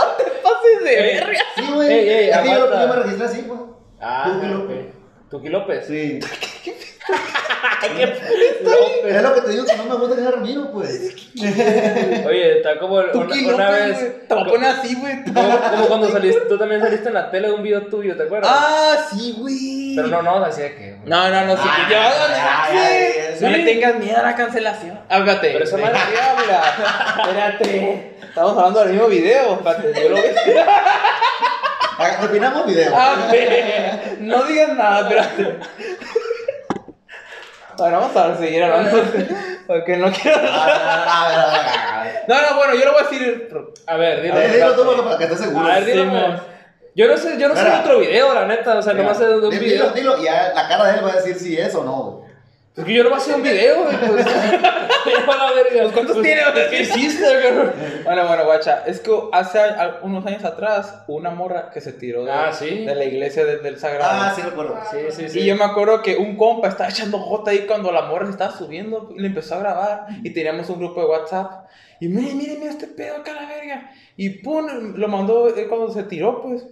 Pases de verga. Sí, güey. Yo, me registré así, pues. Ah, Tuki. López. Tuki López. Sí. [LAUGHS] López. Es lo que te digo, que no me gusta que sea Ramiro, pues. Oye, está como una, una vez. Te voy a poner así, güey. Como, como cuando saliste, tú también saliste en la tele de un video tuyo, ¿te acuerdas? Ah, sí, güey. Pero no, no, así de que. No, no, no, sí, Ah, que yo. ya, ya, ya, No sí. le tengas miedo a la cancelación. Háblate. Pero esa madre- [LAUGHS] habla. Espérate. Estamos hablando del mismo video. Espérate, yo lo veo. Ah, Terminamos video. A ver, no digas nada, espérate. Bueno, vamos a seguir hablando. Porque [LAUGHS] no quiero. No, no, bueno, yo lo voy a decir. A ver, dilo. A ver, dilo tú para que estés seguro. A ver, dilo. Yo no sé, yo no sé otro video, la neta. O sea, nomás sé de un video. Dilo, dilo, y la cara de él va a decir si es o no. güey. Es que yo no hacía un video, güey. Pues, [LAUGHS] la verga. Pues, ¿cuántos tiene? ¿Qué hiciste, cabrón? Bueno, bueno, guacha, es que hace unos años atrás, una morra que se tiró de, Ah, ¿sí? de la iglesia de- del Sagrado. Ah, sí, recuerdo. Sí, sí, sí. Y yo me acuerdo que un compa estaba echando jota ahí cuando la morra se estaba subiendo y le empezó a grabar. Y teníamos un grupo de WhatsApp. Y mire, mire, mire este pedo acá a la verga. Y pum, lo mandó eh, cuando se tiró, pues.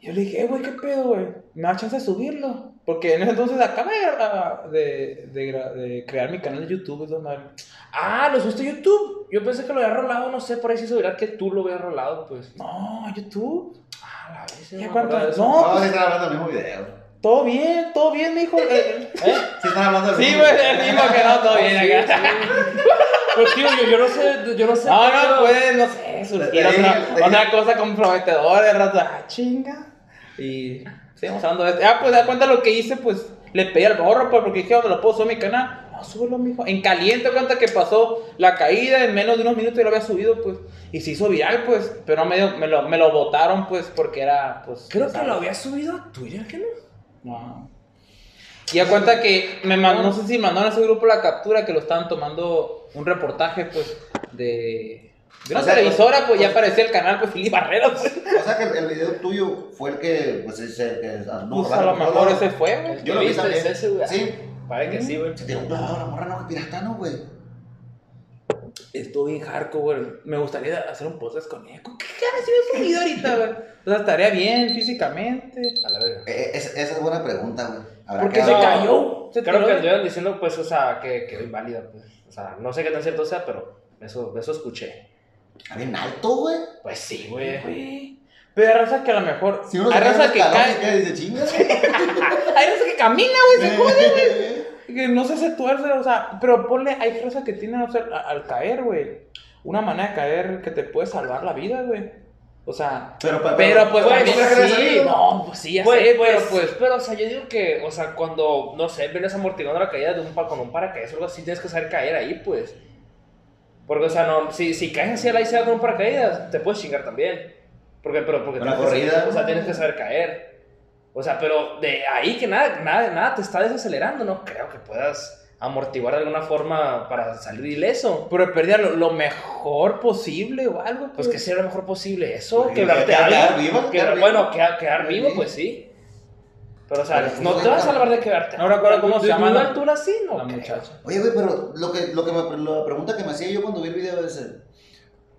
Yo le dije, eh, güey, ¿qué pedo, güey? Me da chance de subirlo. Porque en ese entonces acaba de, gra- de, de de crear mi canal de YouTube. Ah, ¿lo subiste a YouTube? Yo pensé que lo había rolado, no sé, por ahí se hizo viral que tú lo habías rolado, pues. No, YouTube. Ah, la vez. ¿Ya no me cuánto? No, No, sí están hablando del mismo video. Todo bien, todo bien, mijo. [LAUGHS] Eh, eh. Sí están hablando del Sí, mismo güey, video. el mismo que no, todo bien Sí, acá. sí. Pues tío, yo, yo no sé, yo no sé. No, qué no, puede, no sé, surgir otra cosa comprometedora de rato. Ah, chinga. Y seguimos hablando de esto. Ah, pues da cuenta lo que hice, pues le pedí al morro, pues, porque dije, ¿dónde lo puedo subir a mi canal? No, súbelo, mijo. En caliente, cuenta que pasó la caída, en menos de unos minutos y lo había subido, pues. Y se hizo viral, pues. Pero me, me, lo, me lo botaron, pues, porque era, pues. Creo que lo había subido a Twitter, ¿qué no? No. Y a cuenta que me mandó, no sé si mandaron a ese grupo la captura que lo estaban tomando un reportaje, pues, de, de una O sea, televisora, pues ya aparecía el canal, pues, Filipe Barrera, pues. O sea que el, el video tuyo fue el que, pues, es el que anduvo Pues, a lo mejor ese fue, güey. Yo lo vi viste también. es ese, güey. Sí. Parece que sí, güey. Se tiró un la morra, no, que pirata, no, güey. Estuvo bien hardcore, güey. Me gustaría hacer un podcast con él. ¿Qué cara si hubiera subido ahorita, güey? O sea, estaría bien físicamente. A la verga. Eh, es- esa es buena pregunta, güey. Porque que se cayó. Se Creo tiró que anduvieron diciendo, pues, o sea, que quedó inválida, pues. O sea, no sé qué tan cierto sea, pero eso, eso escuché. Está bien alto, güey. Pues sí, güey. Pero hay raza que a lo mejor. Si uno hay raza que cae. que dice chinga. [LAUGHS] Hay raza que camina, güey, se jode, güey. Que no sé, se tuerce, o sea, pero ponle, hay raza que tiene, o sea, al caer, güey, una manera de caer que te puede salvar la vida, güey. O sea, Pero, pero, pero pues Güey, también ¿tú crees que haya sí, no, pues sí, ya Pues, sé, pues, pero pues, pero, o sea, yo digo que, o sea, cuando, no sé, vienes amortiguando la caída de un con un paracaídas o algo así, tienes que saber caer ahí, pues. Porque, o sea, no, si, si caes así a la isla con un paracaídas, te puedes chingar también. Porque, pero, porque la tienes que- corrida. o sea, tienes que saber caer. O sea, pero de ahí que nada, nada, nada te está desacelerando, no creo que puedas amortiguar de alguna forma para salir ileso. pero perdía lo, lo mejor posible o algo, Pues que sea lo mejor posible eso, Pues, quebrarte quedar- algo. quedar vivo, Quedar- quedar bueno, quedar, quedar vivo. pues sí. Pero, o sea, Pero, pues, no te vas a hablar de quedarte. No recuerdo cómo se llama la- altura así, no. la muchacha. Oye, güey, pero lo que, lo que me, la pregunta que me hacía yo cuando vi el video es: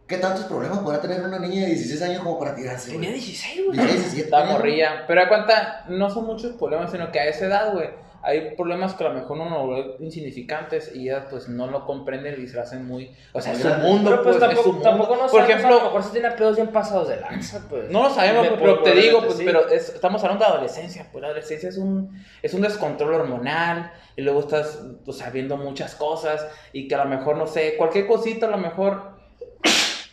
¿qué tantos problemas podrá tener una niña de 16 años como para tirarse? Tenía güey? 16, güey. 16, 17. Está tenía, güey. morrilla. Pero a cuenta, no son muchos problemas, sino que a esa edad, güey, hay problemas que a lo mejor uno lo ve insignificantes y ellas pues no lo comprenden y se lo hacen muy... O sea, es su mundo, Pero pues, pues, es tampoco, su mundo. tampoco no Por sabemos, a lo ejemplo, mejor se tiene pedos bien pasados de lanza, pues. no lo sabemos, pues, pero te digo, pues, sí. pero es- estamos hablando de adolescencia, pues la adolescencia es un, es un descontrol hormonal y luego estás, o sea, viendo muchas cosas y que a lo mejor, no sé, cualquier cosita a lo mejor...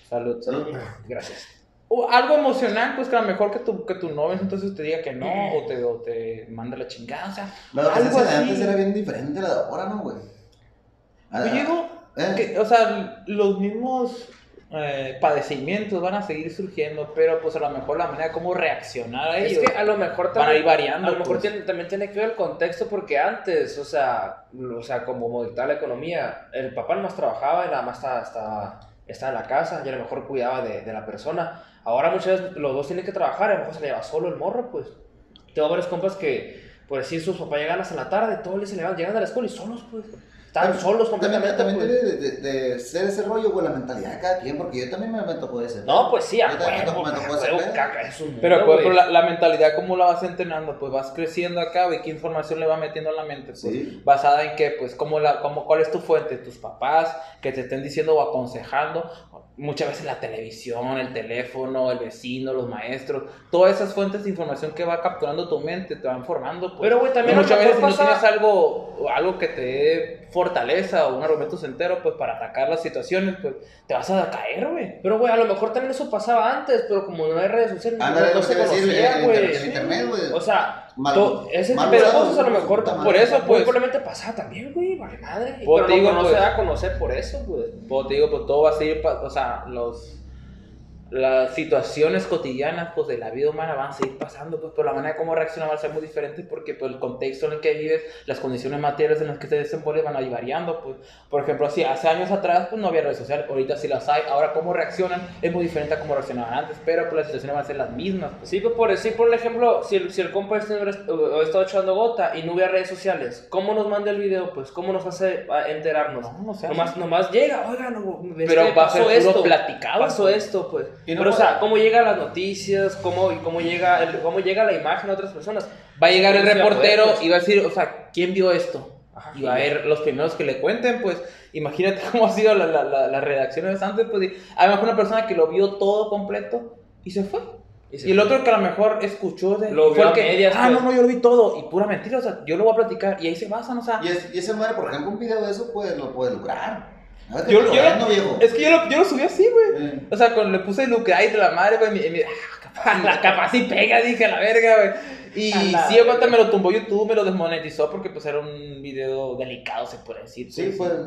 Salud. Salud. Gracias. O algo emocional, pues que a lo mejor que tu, que tu novio entonces te diga que no o te, o te manda la chingada, o sea, La algo adolescencia de así. antes era bien diferente a la de ahora, ¿no, güey? Ah, Yo digo ¿eh? que, o sea, los mismos eh, padecimientos van a seguir surgiendo, pero pues a lo mejor la manera de cómo reaccionar a Es ellos que a lo mejor van a ir también, variando. a lo mejor pues. tiene- también tiene que ver el contexto porque antes, o sea, o sea como modificaba la economía, el papá nomás trabajaba y nada más estaba, estaba, estaba en la casa y a lo mejor cuidaba de, de la persona. Ahora muchas veces los dos tienen que trabajar a lo mejor se le lleva solo el morro, pues. Tengo varios compas que, por decir, sus papás llegan hasta la tarde, todos les se levantan, llegan a la escuela y solos, pues. Están También- solos También, completamente. también pues. debe de, de- de ser ese rollo, güey, la mentalidad de cada quien, porque yo también me, me tocó ese. No, pues sí, a Yo también me huevo, tocó- me tocó ese caca, es un mundo, Pero, pues, güey. pero la, la mentalidad, ¿cómo la vas entrenando? Pues vas creciendo acá, ve qué información le va metiendo a la mente. Pues, Sí. Basada en qué, pues, cómo la, cómo, cuál es tu fuente, tus papás, que te estén diciendo o aconsejando. Muchas veces la televisión, el teléfono, el vecino, los maestros, todas esas fuentes de información que va capturando tu mente, te van formando. Pues. Pero, güey, también muchas veces si mejor no pasa- tienes algo, algo que te dé fortaleza o un argumento entero, pues para atacar las situaciones, pues te vas a caer, güey. Pero, güey, a lo mejor también eso pasaba antes, pero como no hay redes sociales, no- Ándale, no, se conocía, güey. en internet, güey. O sea, Mal- to- ese mal tipo de cosas a lo mejor, por eso, muy pues. probablemente pasaba también, güey, vale madre. Pues, pero digo, no, no pues. se da a conocer por eso, güey. Pues te digo, pues todo va a seguir, pa- o sea, los... las situaciones cotidianas pues de la vida humana van a seguir pasando pues pero la manera como reaccionar va a ser muy diferente porque pues el contexto en el que vives las condiciones materiales en las que te desenvuelves van a ir variando pues por ejemplo así hace años atrás pues no había redes sociales ahorita sí las hay ahora cómo reaccionan es muy diferente a cómo reaccionaban antes pero pues las situaciones van a ser las mismas pues. Sí, pues por decir, por ejemplo, si el, si el compa este hubiera estado echando gota y no hubiera redes sociales, ¿cómo nos manda el video? Pues, ¿cómo nos hace a enterarnos? No, no sé. nomás, nomás llega, oigan, no, pero pasó esto, platicado pasó pues. esto, pues. No Pero, o sea, ¿cómo llega las noticias? ¿Cómo, y cómo, llega el- ¿Cómo llega la imagen a otras personas? va a llegar el reportero poder, pues. y va a decir o sea quién vio esto Ajá. y va a ver los primeros que le cuenten, pues imagínate [LAUGHS] cómo ha sido la, la, la- las redacciones antes, pues y a lo mejor una persona que lo vio todo completo y se fue. Y se Y el fue. otro que a lo mejor escuchó de... Lo fue vio el que, medias, ah, pues. no, no, yo lo vi todo y pura mentira, o sea, yo lo voy a platicar y ahí se basan, o sea... Y, es- y ese madre, por ejemplo, un video de eso, pues lo puede lucrar. Ver, Yo- yo, yo- viejo. Es que yo lo, yo lo subí así, güey. Eh, O sea, cuando le puse lucrar de la madre, güey, ah, capaz, [LAUGHS] la, capaz sí pega, dije, a la verga, güey. Y sí, aguanta, me lo tumbó YouTube, me lo desmonetizó porque pues era un video delicado, se puede decir. Sí, pues. pues.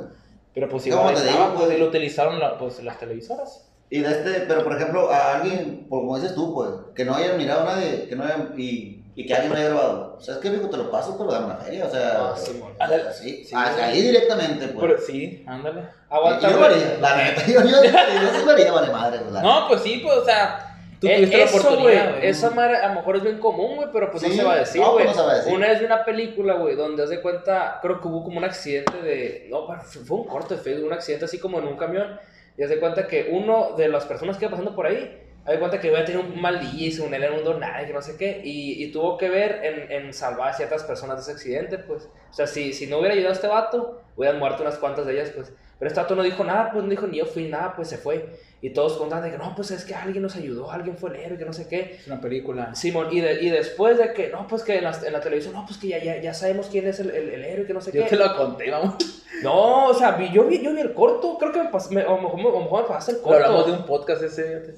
Pero pues ¿Cómo igual estaba, digo, pues, pues? y lo utilizaron la- pues, las televisoras. Y de este, pero por ejemplo, a alguien, por como dices tú, pues, que no haya mirado a nadie, que no haya, y, y que alguien no haya grabado. O sea, es que te lo paso, pero dame una feria, o sea, Ah, Simón. así, Sí, sí. ahí directamente, pues. Pero sí, ándale. Aguanta, yo lo haría, la neta, yo, yo, yo, sí lo haría, vale madre, pues, No, pues sí, pues, o sea, tú Eh, tuviste la eso, oportunidad, güey, esa madre a lo mejor es bien común, güey, pero pues no Sí, se va a decir, güey. pues no se va a decir. Una vez vi una película, güey, donde haz de cuenta, creo que hubo como un accidente de. No, fue un corto de Facebook, un accidente así como en un camión. Y haz de cuenta que uno de las personas que iba pasando por ahí, de cuenta que iba a tener un mal día y según él era un donadie, que no sé qué, y, y tuvo que ver en, en salvar a ciertas personas de ese accidente, pues. O sea, si, si no hubiera ayudado a este vato, hubieran muerto unas cuantas de ellas, pues. Pero este vato no dijo nada, pues no dijo ni yo fui nada, pues se fue. Y todos contaban de que no, pues es que alguien nos ayudó, alguien fue el héroe, que no sé qué. Es una película. Simón, y, de- y después de que, no, pues que en la, en la televisión, no, pues que ya, ya, ya sabemos quién es el, el, el héroe, que no sé Yo qué. te lo conté, vamos. No, o sea, vi- yo, vi, yo vi el corto, creo que me pasó, me, a lo mejor, mejor me pasaste el corto. hablamos de un podcast ese,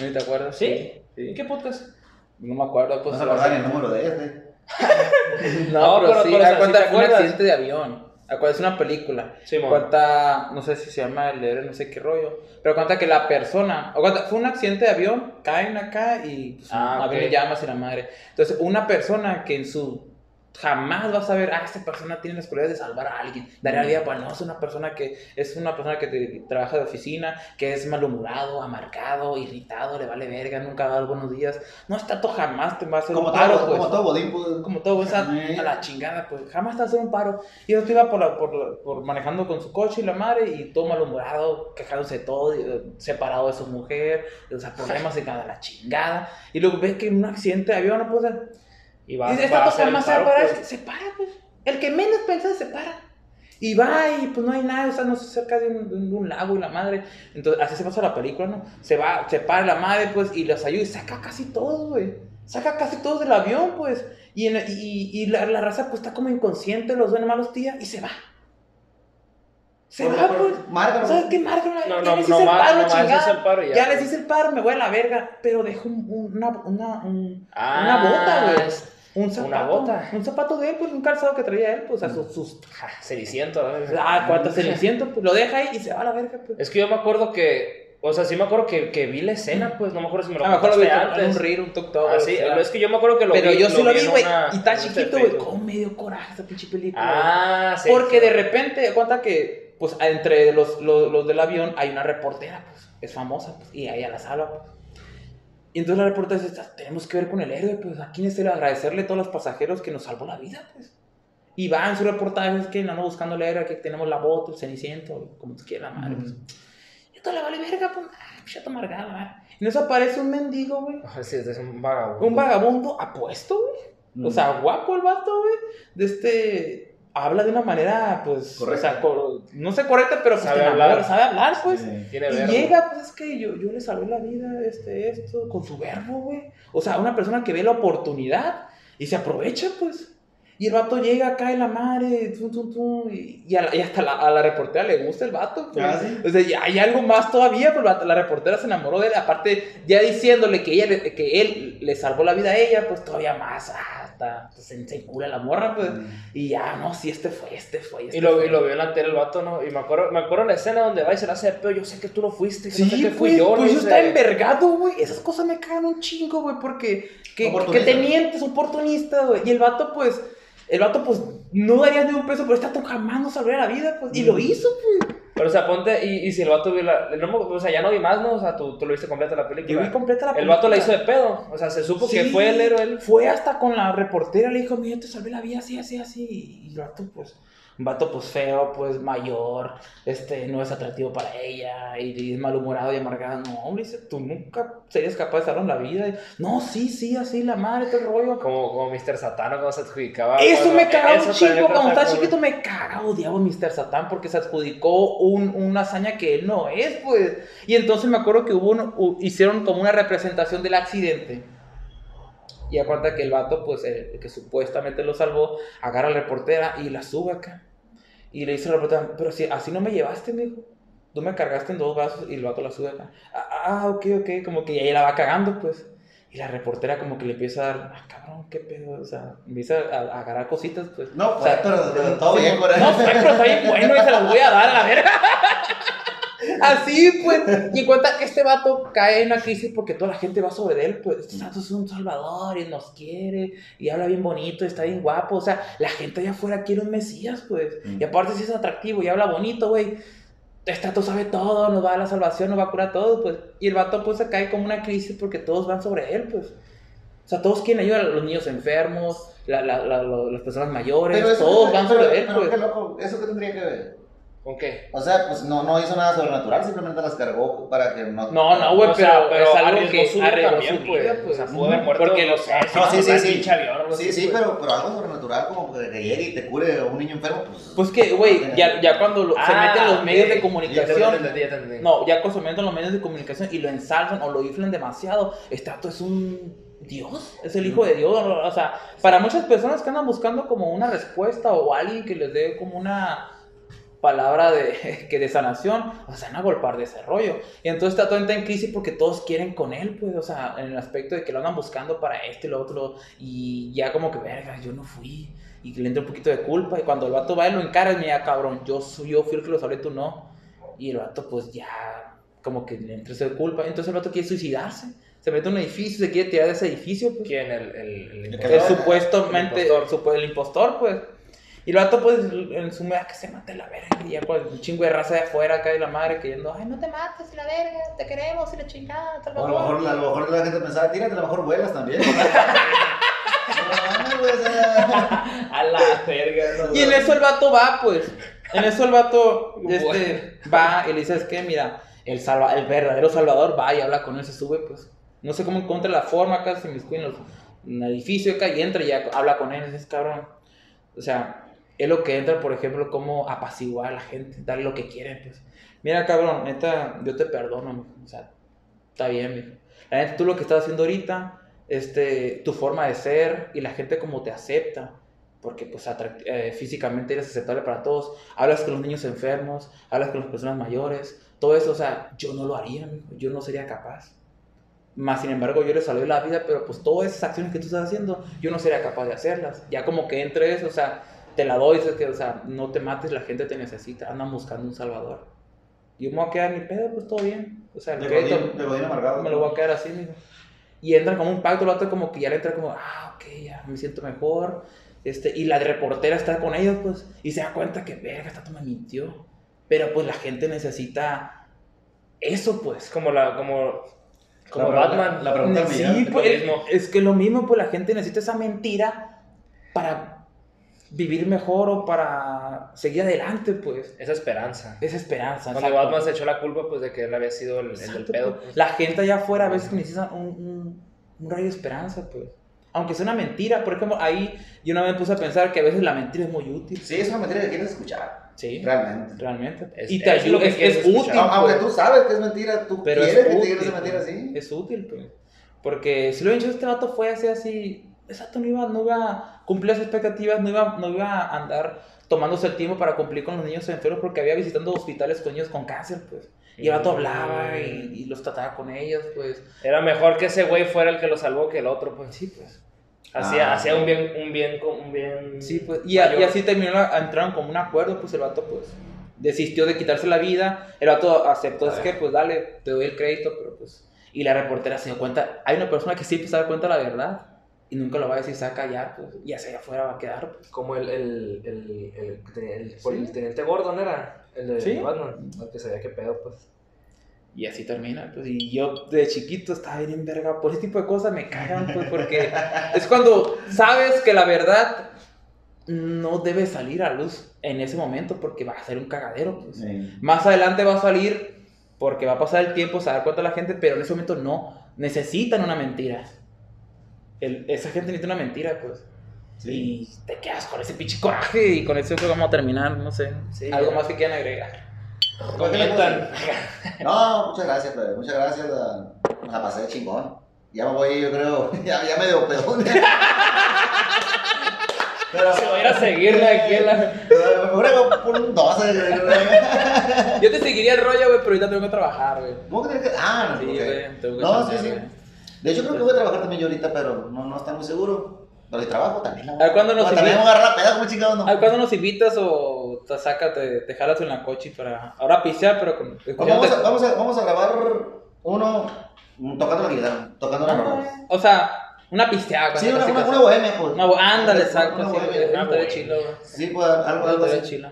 ¿no te acuerdas? ¿Sí? Sí. ¿En qué podcast? No me acuerdo, pues. No se acuerdan el número de este. [LAUGHS] No, No, pero, pero- sí, pero, cuenta, ¿sí fue un accidente de avión. Acuérdate, es una película. Simón. Cuenta, no sé si se llama el héroe, no sé qué rollo. Pero cuenta que la persona, o cuenta, fue un accidente de avión, caen acá y pues, Ah, un avión ok. en llamas y la madre. Entonces, una persona que en su jamás vas a ver, ah, esta persona tiene las cualidades de salvar a alguien, darle la vida, pues no, es una persona que es una persona que te- trabaja de oficina, que es malhumorado, amargado, irritado, le vale verga, nunca da buenos días. No, está todo jamás te va a hacer Como un paro, todo, pues como todo Godín, pues. como todo, sea, Sí. a la chingada, pues jamás te va a hacer un paro. Y yo iba por, la- por, la- por manejando con su coche y la madre, y todo malhumorado, quejándose de todo, separado de su mujer, o sea, problemas de cada la chingada. Y luego ves que en un accidente de avión, no puede. Y va, va esta a cosa el jamás se va a parar, pues. se para, pues. El que menos piensa se para. Y va y pues no hay nada, o sea, no se cerca de un, de lago y la madre. Entonces, así se pasa la película, ¿no? Se va, se para la madre, pues, y los ayuda y saca casi todo, güey. Saca casi todo del avión, pues. Y, en- y, y la, la raza, pues, está como inconsciente, los duele malos días y se va. Se Por- va, por- pues. Márgalo. ¿Sabes qué, Marco? No, ya no, les no, hice el más- paro, no más chingada. el paro ya. Ya les hice el paro, me voy a la verga. Pero dejo un- un- una, una, un- Ah, una bota, güey. Un zapato. Una bota. Un zapato de él, pues un calzado que traía él, pues a sus. sus ja, Ceniciento, ¿no? [LAUGHS] ah, cuánto ceniciento, pues lo deja ahí y se va a la verga, pues. Es que yo me acuerdo que, o sea, sí me acuerdo que, que vi la escena, pues no me acuerdo si me lo a lo mejor lo vi en un reel, un TikTok. Ah, sí, es que yo me acuerdo que lo Pero vi. yo sí lo vi, güey. Y está chiquito, güey. Facebook. Cómo me dio coraje esa pinche película. Ah, sí. Porque sí. de repente, cuenta que, pues, entre los, los, los del avión hay una reportera, pues, es famosa, pues, y ahí a la sala, pues. Y entonces la reportera dice, "Ah, tenemos que ver con el héroe, pues, ¿a quién es el agradecerle a todos los pasajeros que nos salvó la vida, pues? Y va en su reportaje, es que ando buscando el héroe, que tenemos la bota, el ceniciento, como tú quieras, madre, pues. Y todo le vale verga, pues, ah, chato amargada, madre. Y nos aparece un mendigo, güey. Ah, Sí, es un vagabundo. Un vagabundo apuesto, güey. O sea, guapo el vato, güey. De este. Habla de una manera, pues. Correcta. O sea, cor- no sé correcta, pero pues, Sabe enamora, hablar. sabe hablar, pues. Sí. Tiene Y verbo. llega, pues es que yo, yo le salvé la vida, este, esto, con su verbo, güey. O sea, una persona que ve la oportunidad y se aprovecha, pues. Y el vato llega en la madre, tum, tum, tum, y, y a la- y hasta la- a la reportera le gusta el vato. Pues. Ah, ¿sí? O sea, hay algo más todavía, pues la, la reportera se enamoró de él. Aparte, ya diciéndole que, ella, le- que él le salvó la vida a ella, pues todavía más. Ah, se, se encula la morra, pues. Y ya, no, sí, este fue, este fue. Este Y lo, fue. y lo vio en la tele el vato, ¿no? Y me acuerdo, me acuerdo la escena donde va y se la hace de pedo. Yo sé que tú no fuiste, que Sí, no sé pues, fui yo. pues no yo sé. estaba envergado, güey. Esas cosas me cagan un chingo, güey, porque que, que te mientes, oportunista, güey. Y el vato, pues, el vato, pues, no daría ni un peso, pero esta tú jamás no salvaría la vida, pues. Y lo hizo, pues. Pero, o sea, ponte, y, y si el vato vio la. no o sea, ya no vi más, ¿no? O sea, tú, tú lo viste completa la película. Yo vi completa la El vato la hizo película. de pedo. O sea, se supo que fue el héroe él. Fue hasta con la reportera, le dijo, mira, te salvé la vida así, así, así. Y el vato, pues, un vato, pues, feo, pues, mayor, este, no es atractivo para ella, y, y es malhumorado y amargado. No, hombre, dice, tú nunca serías capaz de salvar la vida. Y, no, sí, sí, así, la madre, todo el rollo. Como, como Mr. Satano cuando se adjudicaba. Eso me cagaba un también Cuando estaba como- chiquito me cagaba, odiaba a Mr. Satan porque se adjudicó un- una hazaña que él no es, pues. Y entonces me acuerdo que hubo un- hicieron como una representación del accidente. Y a cuenta que el vato, pues, el, que supuestamente lo salvó, agarra a la reportera y la sube acá. Y le dice a la reportera, pero si así no me llevaste, mijo. Tú me cargaste en dos brazos y el vato la sube acá. Ah, ah, ok, ok. Como que ella la va cagando, pues. Y la reportera como que le empieza a dar, ah, cabrón, qué pedo. O sea, empieza a, a agarrar cositas, pues. No, O sea, pues, pero, pero todo bien con él. No, fue, pero está bien bueno y se las voy a dar a la verga. [LAUGHS] Así, pues. Y en cuenta que este vato cae en una crisis porque toda la gente va sobre él, pues. Este vato es un salvador y nos quiere y habla bien bonito, está bien guapo. O sea, la gente allá afuera quiere un mesías, pues. Mm. Y aparte, si es atractivo y habla bonito, güey. Este vato sabe todo, nos va a la salvación, nos va a curar todo, pues. Y el vato, pues, se cae como una crisis porque todos van sobre él, pues. O sea, todos quieren ayudar a los niños enfermos, la- la- las personas mayores, Pero eso- todos van pero- sobre él, pero pues. qué loco, ¿eso qué tendría que ver? ¿Con qué? O sea, pues no, no hizo nada sobrenatural, simplemente las cargó para que no... No, no, güey, pero, sea, pero es algo arriesgó que su arriesgó también, su pues. vida, pues. O sea, pudo haber Ujú, muerto, Porque los No, sí, sí, sí. Sí, así, sí, pues. pero, pero algo sobrenatural como que llegue y te cure a un niño enfermo, pues... Pues que, güey, ya, ya cuando lo- se Ah, meten los ok. medios de Ya te comunicación. entendí, ya te entendí. No, ya cuando se meten los medios de comunicación y lo ensalzan o lo inflan demasiado, vato es un Dios, es el hijo de Dios. O sea, para muchas personas que andan buscando como una respuesta o alguien que les dé como una palabra de, [LAUGHS] que de sanación, o sea, se van a golpear de ese rollo. Y entonces está todo en crisis porque todos quieren con él, pues, o sea, en el aspecto de que lo andan buscando para esto y lo otro, y ya como que, verga, yo no fui, y que le entra un poquito de culpa, y cuando el vato va y lo encara, y mira, cabrón, yo, soy, yo fui el que lo sabré, tú no. Y el vato, pues, ya, como que le entra esa culpa, entonces el vato quiere suicidarse. Se mete a un edificio, se quiere tirar de ese edificio, pues. ¿Quién? El, el, el, El impostor. supuestamente el impostor. el impostor, pues. Y el vato, pues, en su mera que se mate la verga. Y ya, pues, un chingo de raza de afuera acá de la madre queriendo, ay, no te mates, y la verga, te queremos, y la chingada, tal, O a lo mejor, a lo mejor la gente pensaba, tírate, a lo mejor vuelas también. [LAUGHS] no, [LAUGHS] A la verga, no. Y en eso el vato va, pues. En eso el vato [LAUGHS] este, va y le dice, es que, mira, el, salva, el verdadero salvador va y habla con él, se sube, pues. No sé cómo encuentra la forma acá, se me en, los- en el edificio acá y entra y ya habla con él, es cabrón. O sea, es lo que entra, por ejemplo, como apaciguar a la gente, darle lo que quieren, pues. Mira, cabrón, neta, yo te perdono, mijo. o sea, está bien, mijo. La neta, tú lo que estás haciendo ahorita, este, tu forma de ser y la gente como te acepta, porque pues eh, físicamente eres aceptable para todos, hablas con los niños enfermos, hablas con las personas mayores, todo eso, o sea, yo no lo haría, mijo, yo no sería capaz. Más sin embargo, yo le salvé la vida, pero pues todas esas acciones que tú estás haciendo, yo no sería capaz de hacerlas. Ya como que entre eso, o sea, te la doy, dices que, o sea, no te mates, la gente te necesita, andan buscando un salvador. Yo me voy a quedar ni pedo, pues todo bien. O sea, el crédito godín, de godín amargado. me lo voy a quedar así, mijo. Y entra como un pacto, el vato como que ya le entra como, ah, ok, ya me siento mejor. Este, y la reportera está con ellos, pues, y se da cuenta que, verga, esta me mintió. Pero pues la gente necesita eso, pues. Es como la, como, como La- Batman. la- la pregunta Sí, pues, mismo. es que lo mismo, pues la gente necesita esa mentira para vivir mejor o para seguir adelante, pues. Esa esperanza. Esa esperanza. Cuando exacto. Batman se echó la culpa, pues de que él había sido el, el del Exacto, pedo. pues. pues. La gente allá afuera a veces necesita un, un, un rayo de esperanza, pues. Aunque sea una mentira, por ejemplo, ahí yo una vez me puse a pensar que a veces la mentira es muy útil. Sí, es una mentira que quieres escuchar, Sí, realmente. realmente. Es- y te es ayuda, es, quieres es útil. A- Aunque pues. tú sabes que es mentira, tú Pero es quieres que te útil, digan esa mentira pues. así. Es útil, pues. Porque si lo he dicho, este vato fue así, así. Exacto, no iba, no iba a cumplir las expectativas, no iba, no iba a andar tomándose el tiempo para cumplir con los niños enfermos porque había visitando hospitales con niños con cáncer, pues. Y el vato hablaba y, y los trataba con ellos, pues. Era mejor que ese güey fuera el que lo salvó que el otro, pues. Sí, pues. Hacía, Ah, hacía sí. un bien, un bien, un bien. Sí, pues, y, a- y así terminó, la- entraron como un acuerdo, pues el vato pues desistió de quitarse la vida, el vato aceptó, es que pues dale, te doy el crédito, pero pues... Y la reportera se dio cuenta, hay una persona que siempre se da cuenta de la verdad y nunca lo va a decir, se va a callar, pues, y hacia allá afuera va a quedar, pues. Como el, el, el, el, Sí. el teniente Gordon era. El de Sí. Batman. El que sabía qué pedo, pues. Y así termina, pues, y yo de chiquito estaba bien en verga, por ese tipo de cosas me cagan, pues, porque [LAUGHS] es cuando sabes que la verdad no debe salir a luz en ese momento porque va a ser un cagadero, pues. Sí. Más adelante va a salir porque va a pasar el tiempo, se va a dar cuenta la gente, pero en ese momento no. Necesitan una mentira. El- esa gente necesita una mentira, pues. Y te quedas con ese pinche coraje y con eso vamos a terminar, no sé. Sí, Algo ya. más que quieran agregar. Comentan. No, muchas gracias, plebe, muchas gracias. La, me la pasé chingón. Ya me voy, yo creo, [LAUGHS] ya, ya medio pedón. Pero, Se va a ir a seguirle aquí en la. me voy por un 12. güey. Yo te seguiría el rollo, güey, pero ahorita tengo que trabajar, güey. ¿Cómo que tienes que.? Ah, no, Sí, ok. güey, tengo que No, sí, sí. De hecho, creo que voy a trabajar también yo ahorita, pero no, no está muy seguro. Pero si trabajo también. la A ¿cuándo nos Bueno, También invita- voy a agarrar la peda, como chingado, ¿no? ¿A cuándo nos invitas o te sacas, te, te jalas en la coche para. Ahora pisear, pero con. Pues vamos, a, vamos, a, vamos a grabar uno mm, tocando la guitarra, tocando la rolas. O sea, una pisteada. Sí, una, una, una bohemia, pues. Una ándale, una sí, estaría güey. Sí, pues algo, algo así. chilo.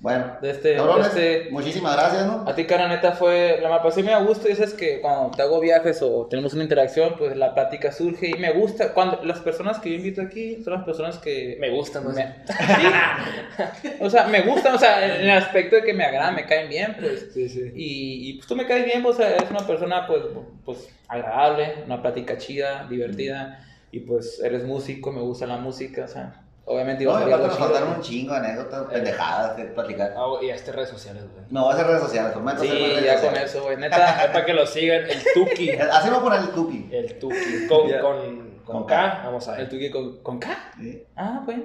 Bueno, De este, de cabrones, este, muchísimas gracias, ¿no? a ti, cara, neta, fue, la me pasé muy a gusto, y es que cuando te hago viajes o tenemos una interacción, pues la plática surge y me gusta, cuando las personas que yo invito aquí son las personas que... Me gustan, ¿no? me- Sí. [LAUGHS] o sea, me gustan, o sea, en el aspecto de que me agradan, me caen bien, pues, Sí, sí. y, y, pues tú me caes bien, pues eres una persona, pues, pues, agradable, una plática chida, divertida, y pues eres músico, me gusta la música, o sea, obviamente iba No, a salir aparte algo nos chido, faltaron ¿no? un chingo de anécdotas, pendejadas que platicar. Ah, y a este redes sociales, güey. Me voy a hacer redes sociales, más Sí, redes ya con eso, güey, neta. [LAUGHS] Es para que lo sigan, el Tuki. [LAUGHS] A poner el tuki. El Tuki. Con, Ya. con, con Con K, K. vamos a El ver. tuque con, con K. Sí. Ah, bueno.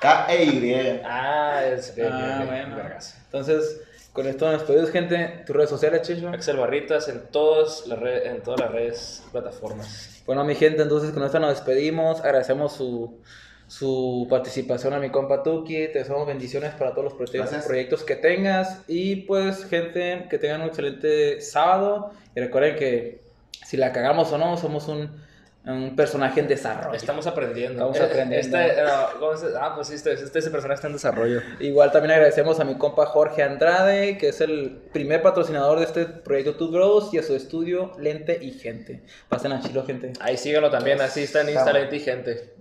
K e Y. Ah, es bien, Ah, bien, bien, bueno. vergas. Entonces, con esto nos despedimos, gente. Tus redes sociales, Chicho. Axel Barritas en, todas las redes, en todas las redes, plataformas. Bueno, mi gente, entonces con esto nos despedimos. Agradecemos su, su participación a mi compa Tuki. Te deseamos bendiciones para todos los proyectos, Gracias. proyectos que tengas. Y pues, gente, que tengan un excelente sábado. Y recuerden que si la cagamos o no, somos un, un personaje en desarrollo. Estamos aprendiendo. Estamos Eh, aprendiendo. Este, no, ¿cómo se- ah, pues sí, este, este, personaje está en desarrollo. Igual también agradecemos a mi compa Jorge Andrade, que es el primer patrocinador de este proyecto Two Grows, y a su estudio Lente y Gente. Pasen a chilo, gente. Ahí síganlo también, así está en Insta Estamos. Lente y gente.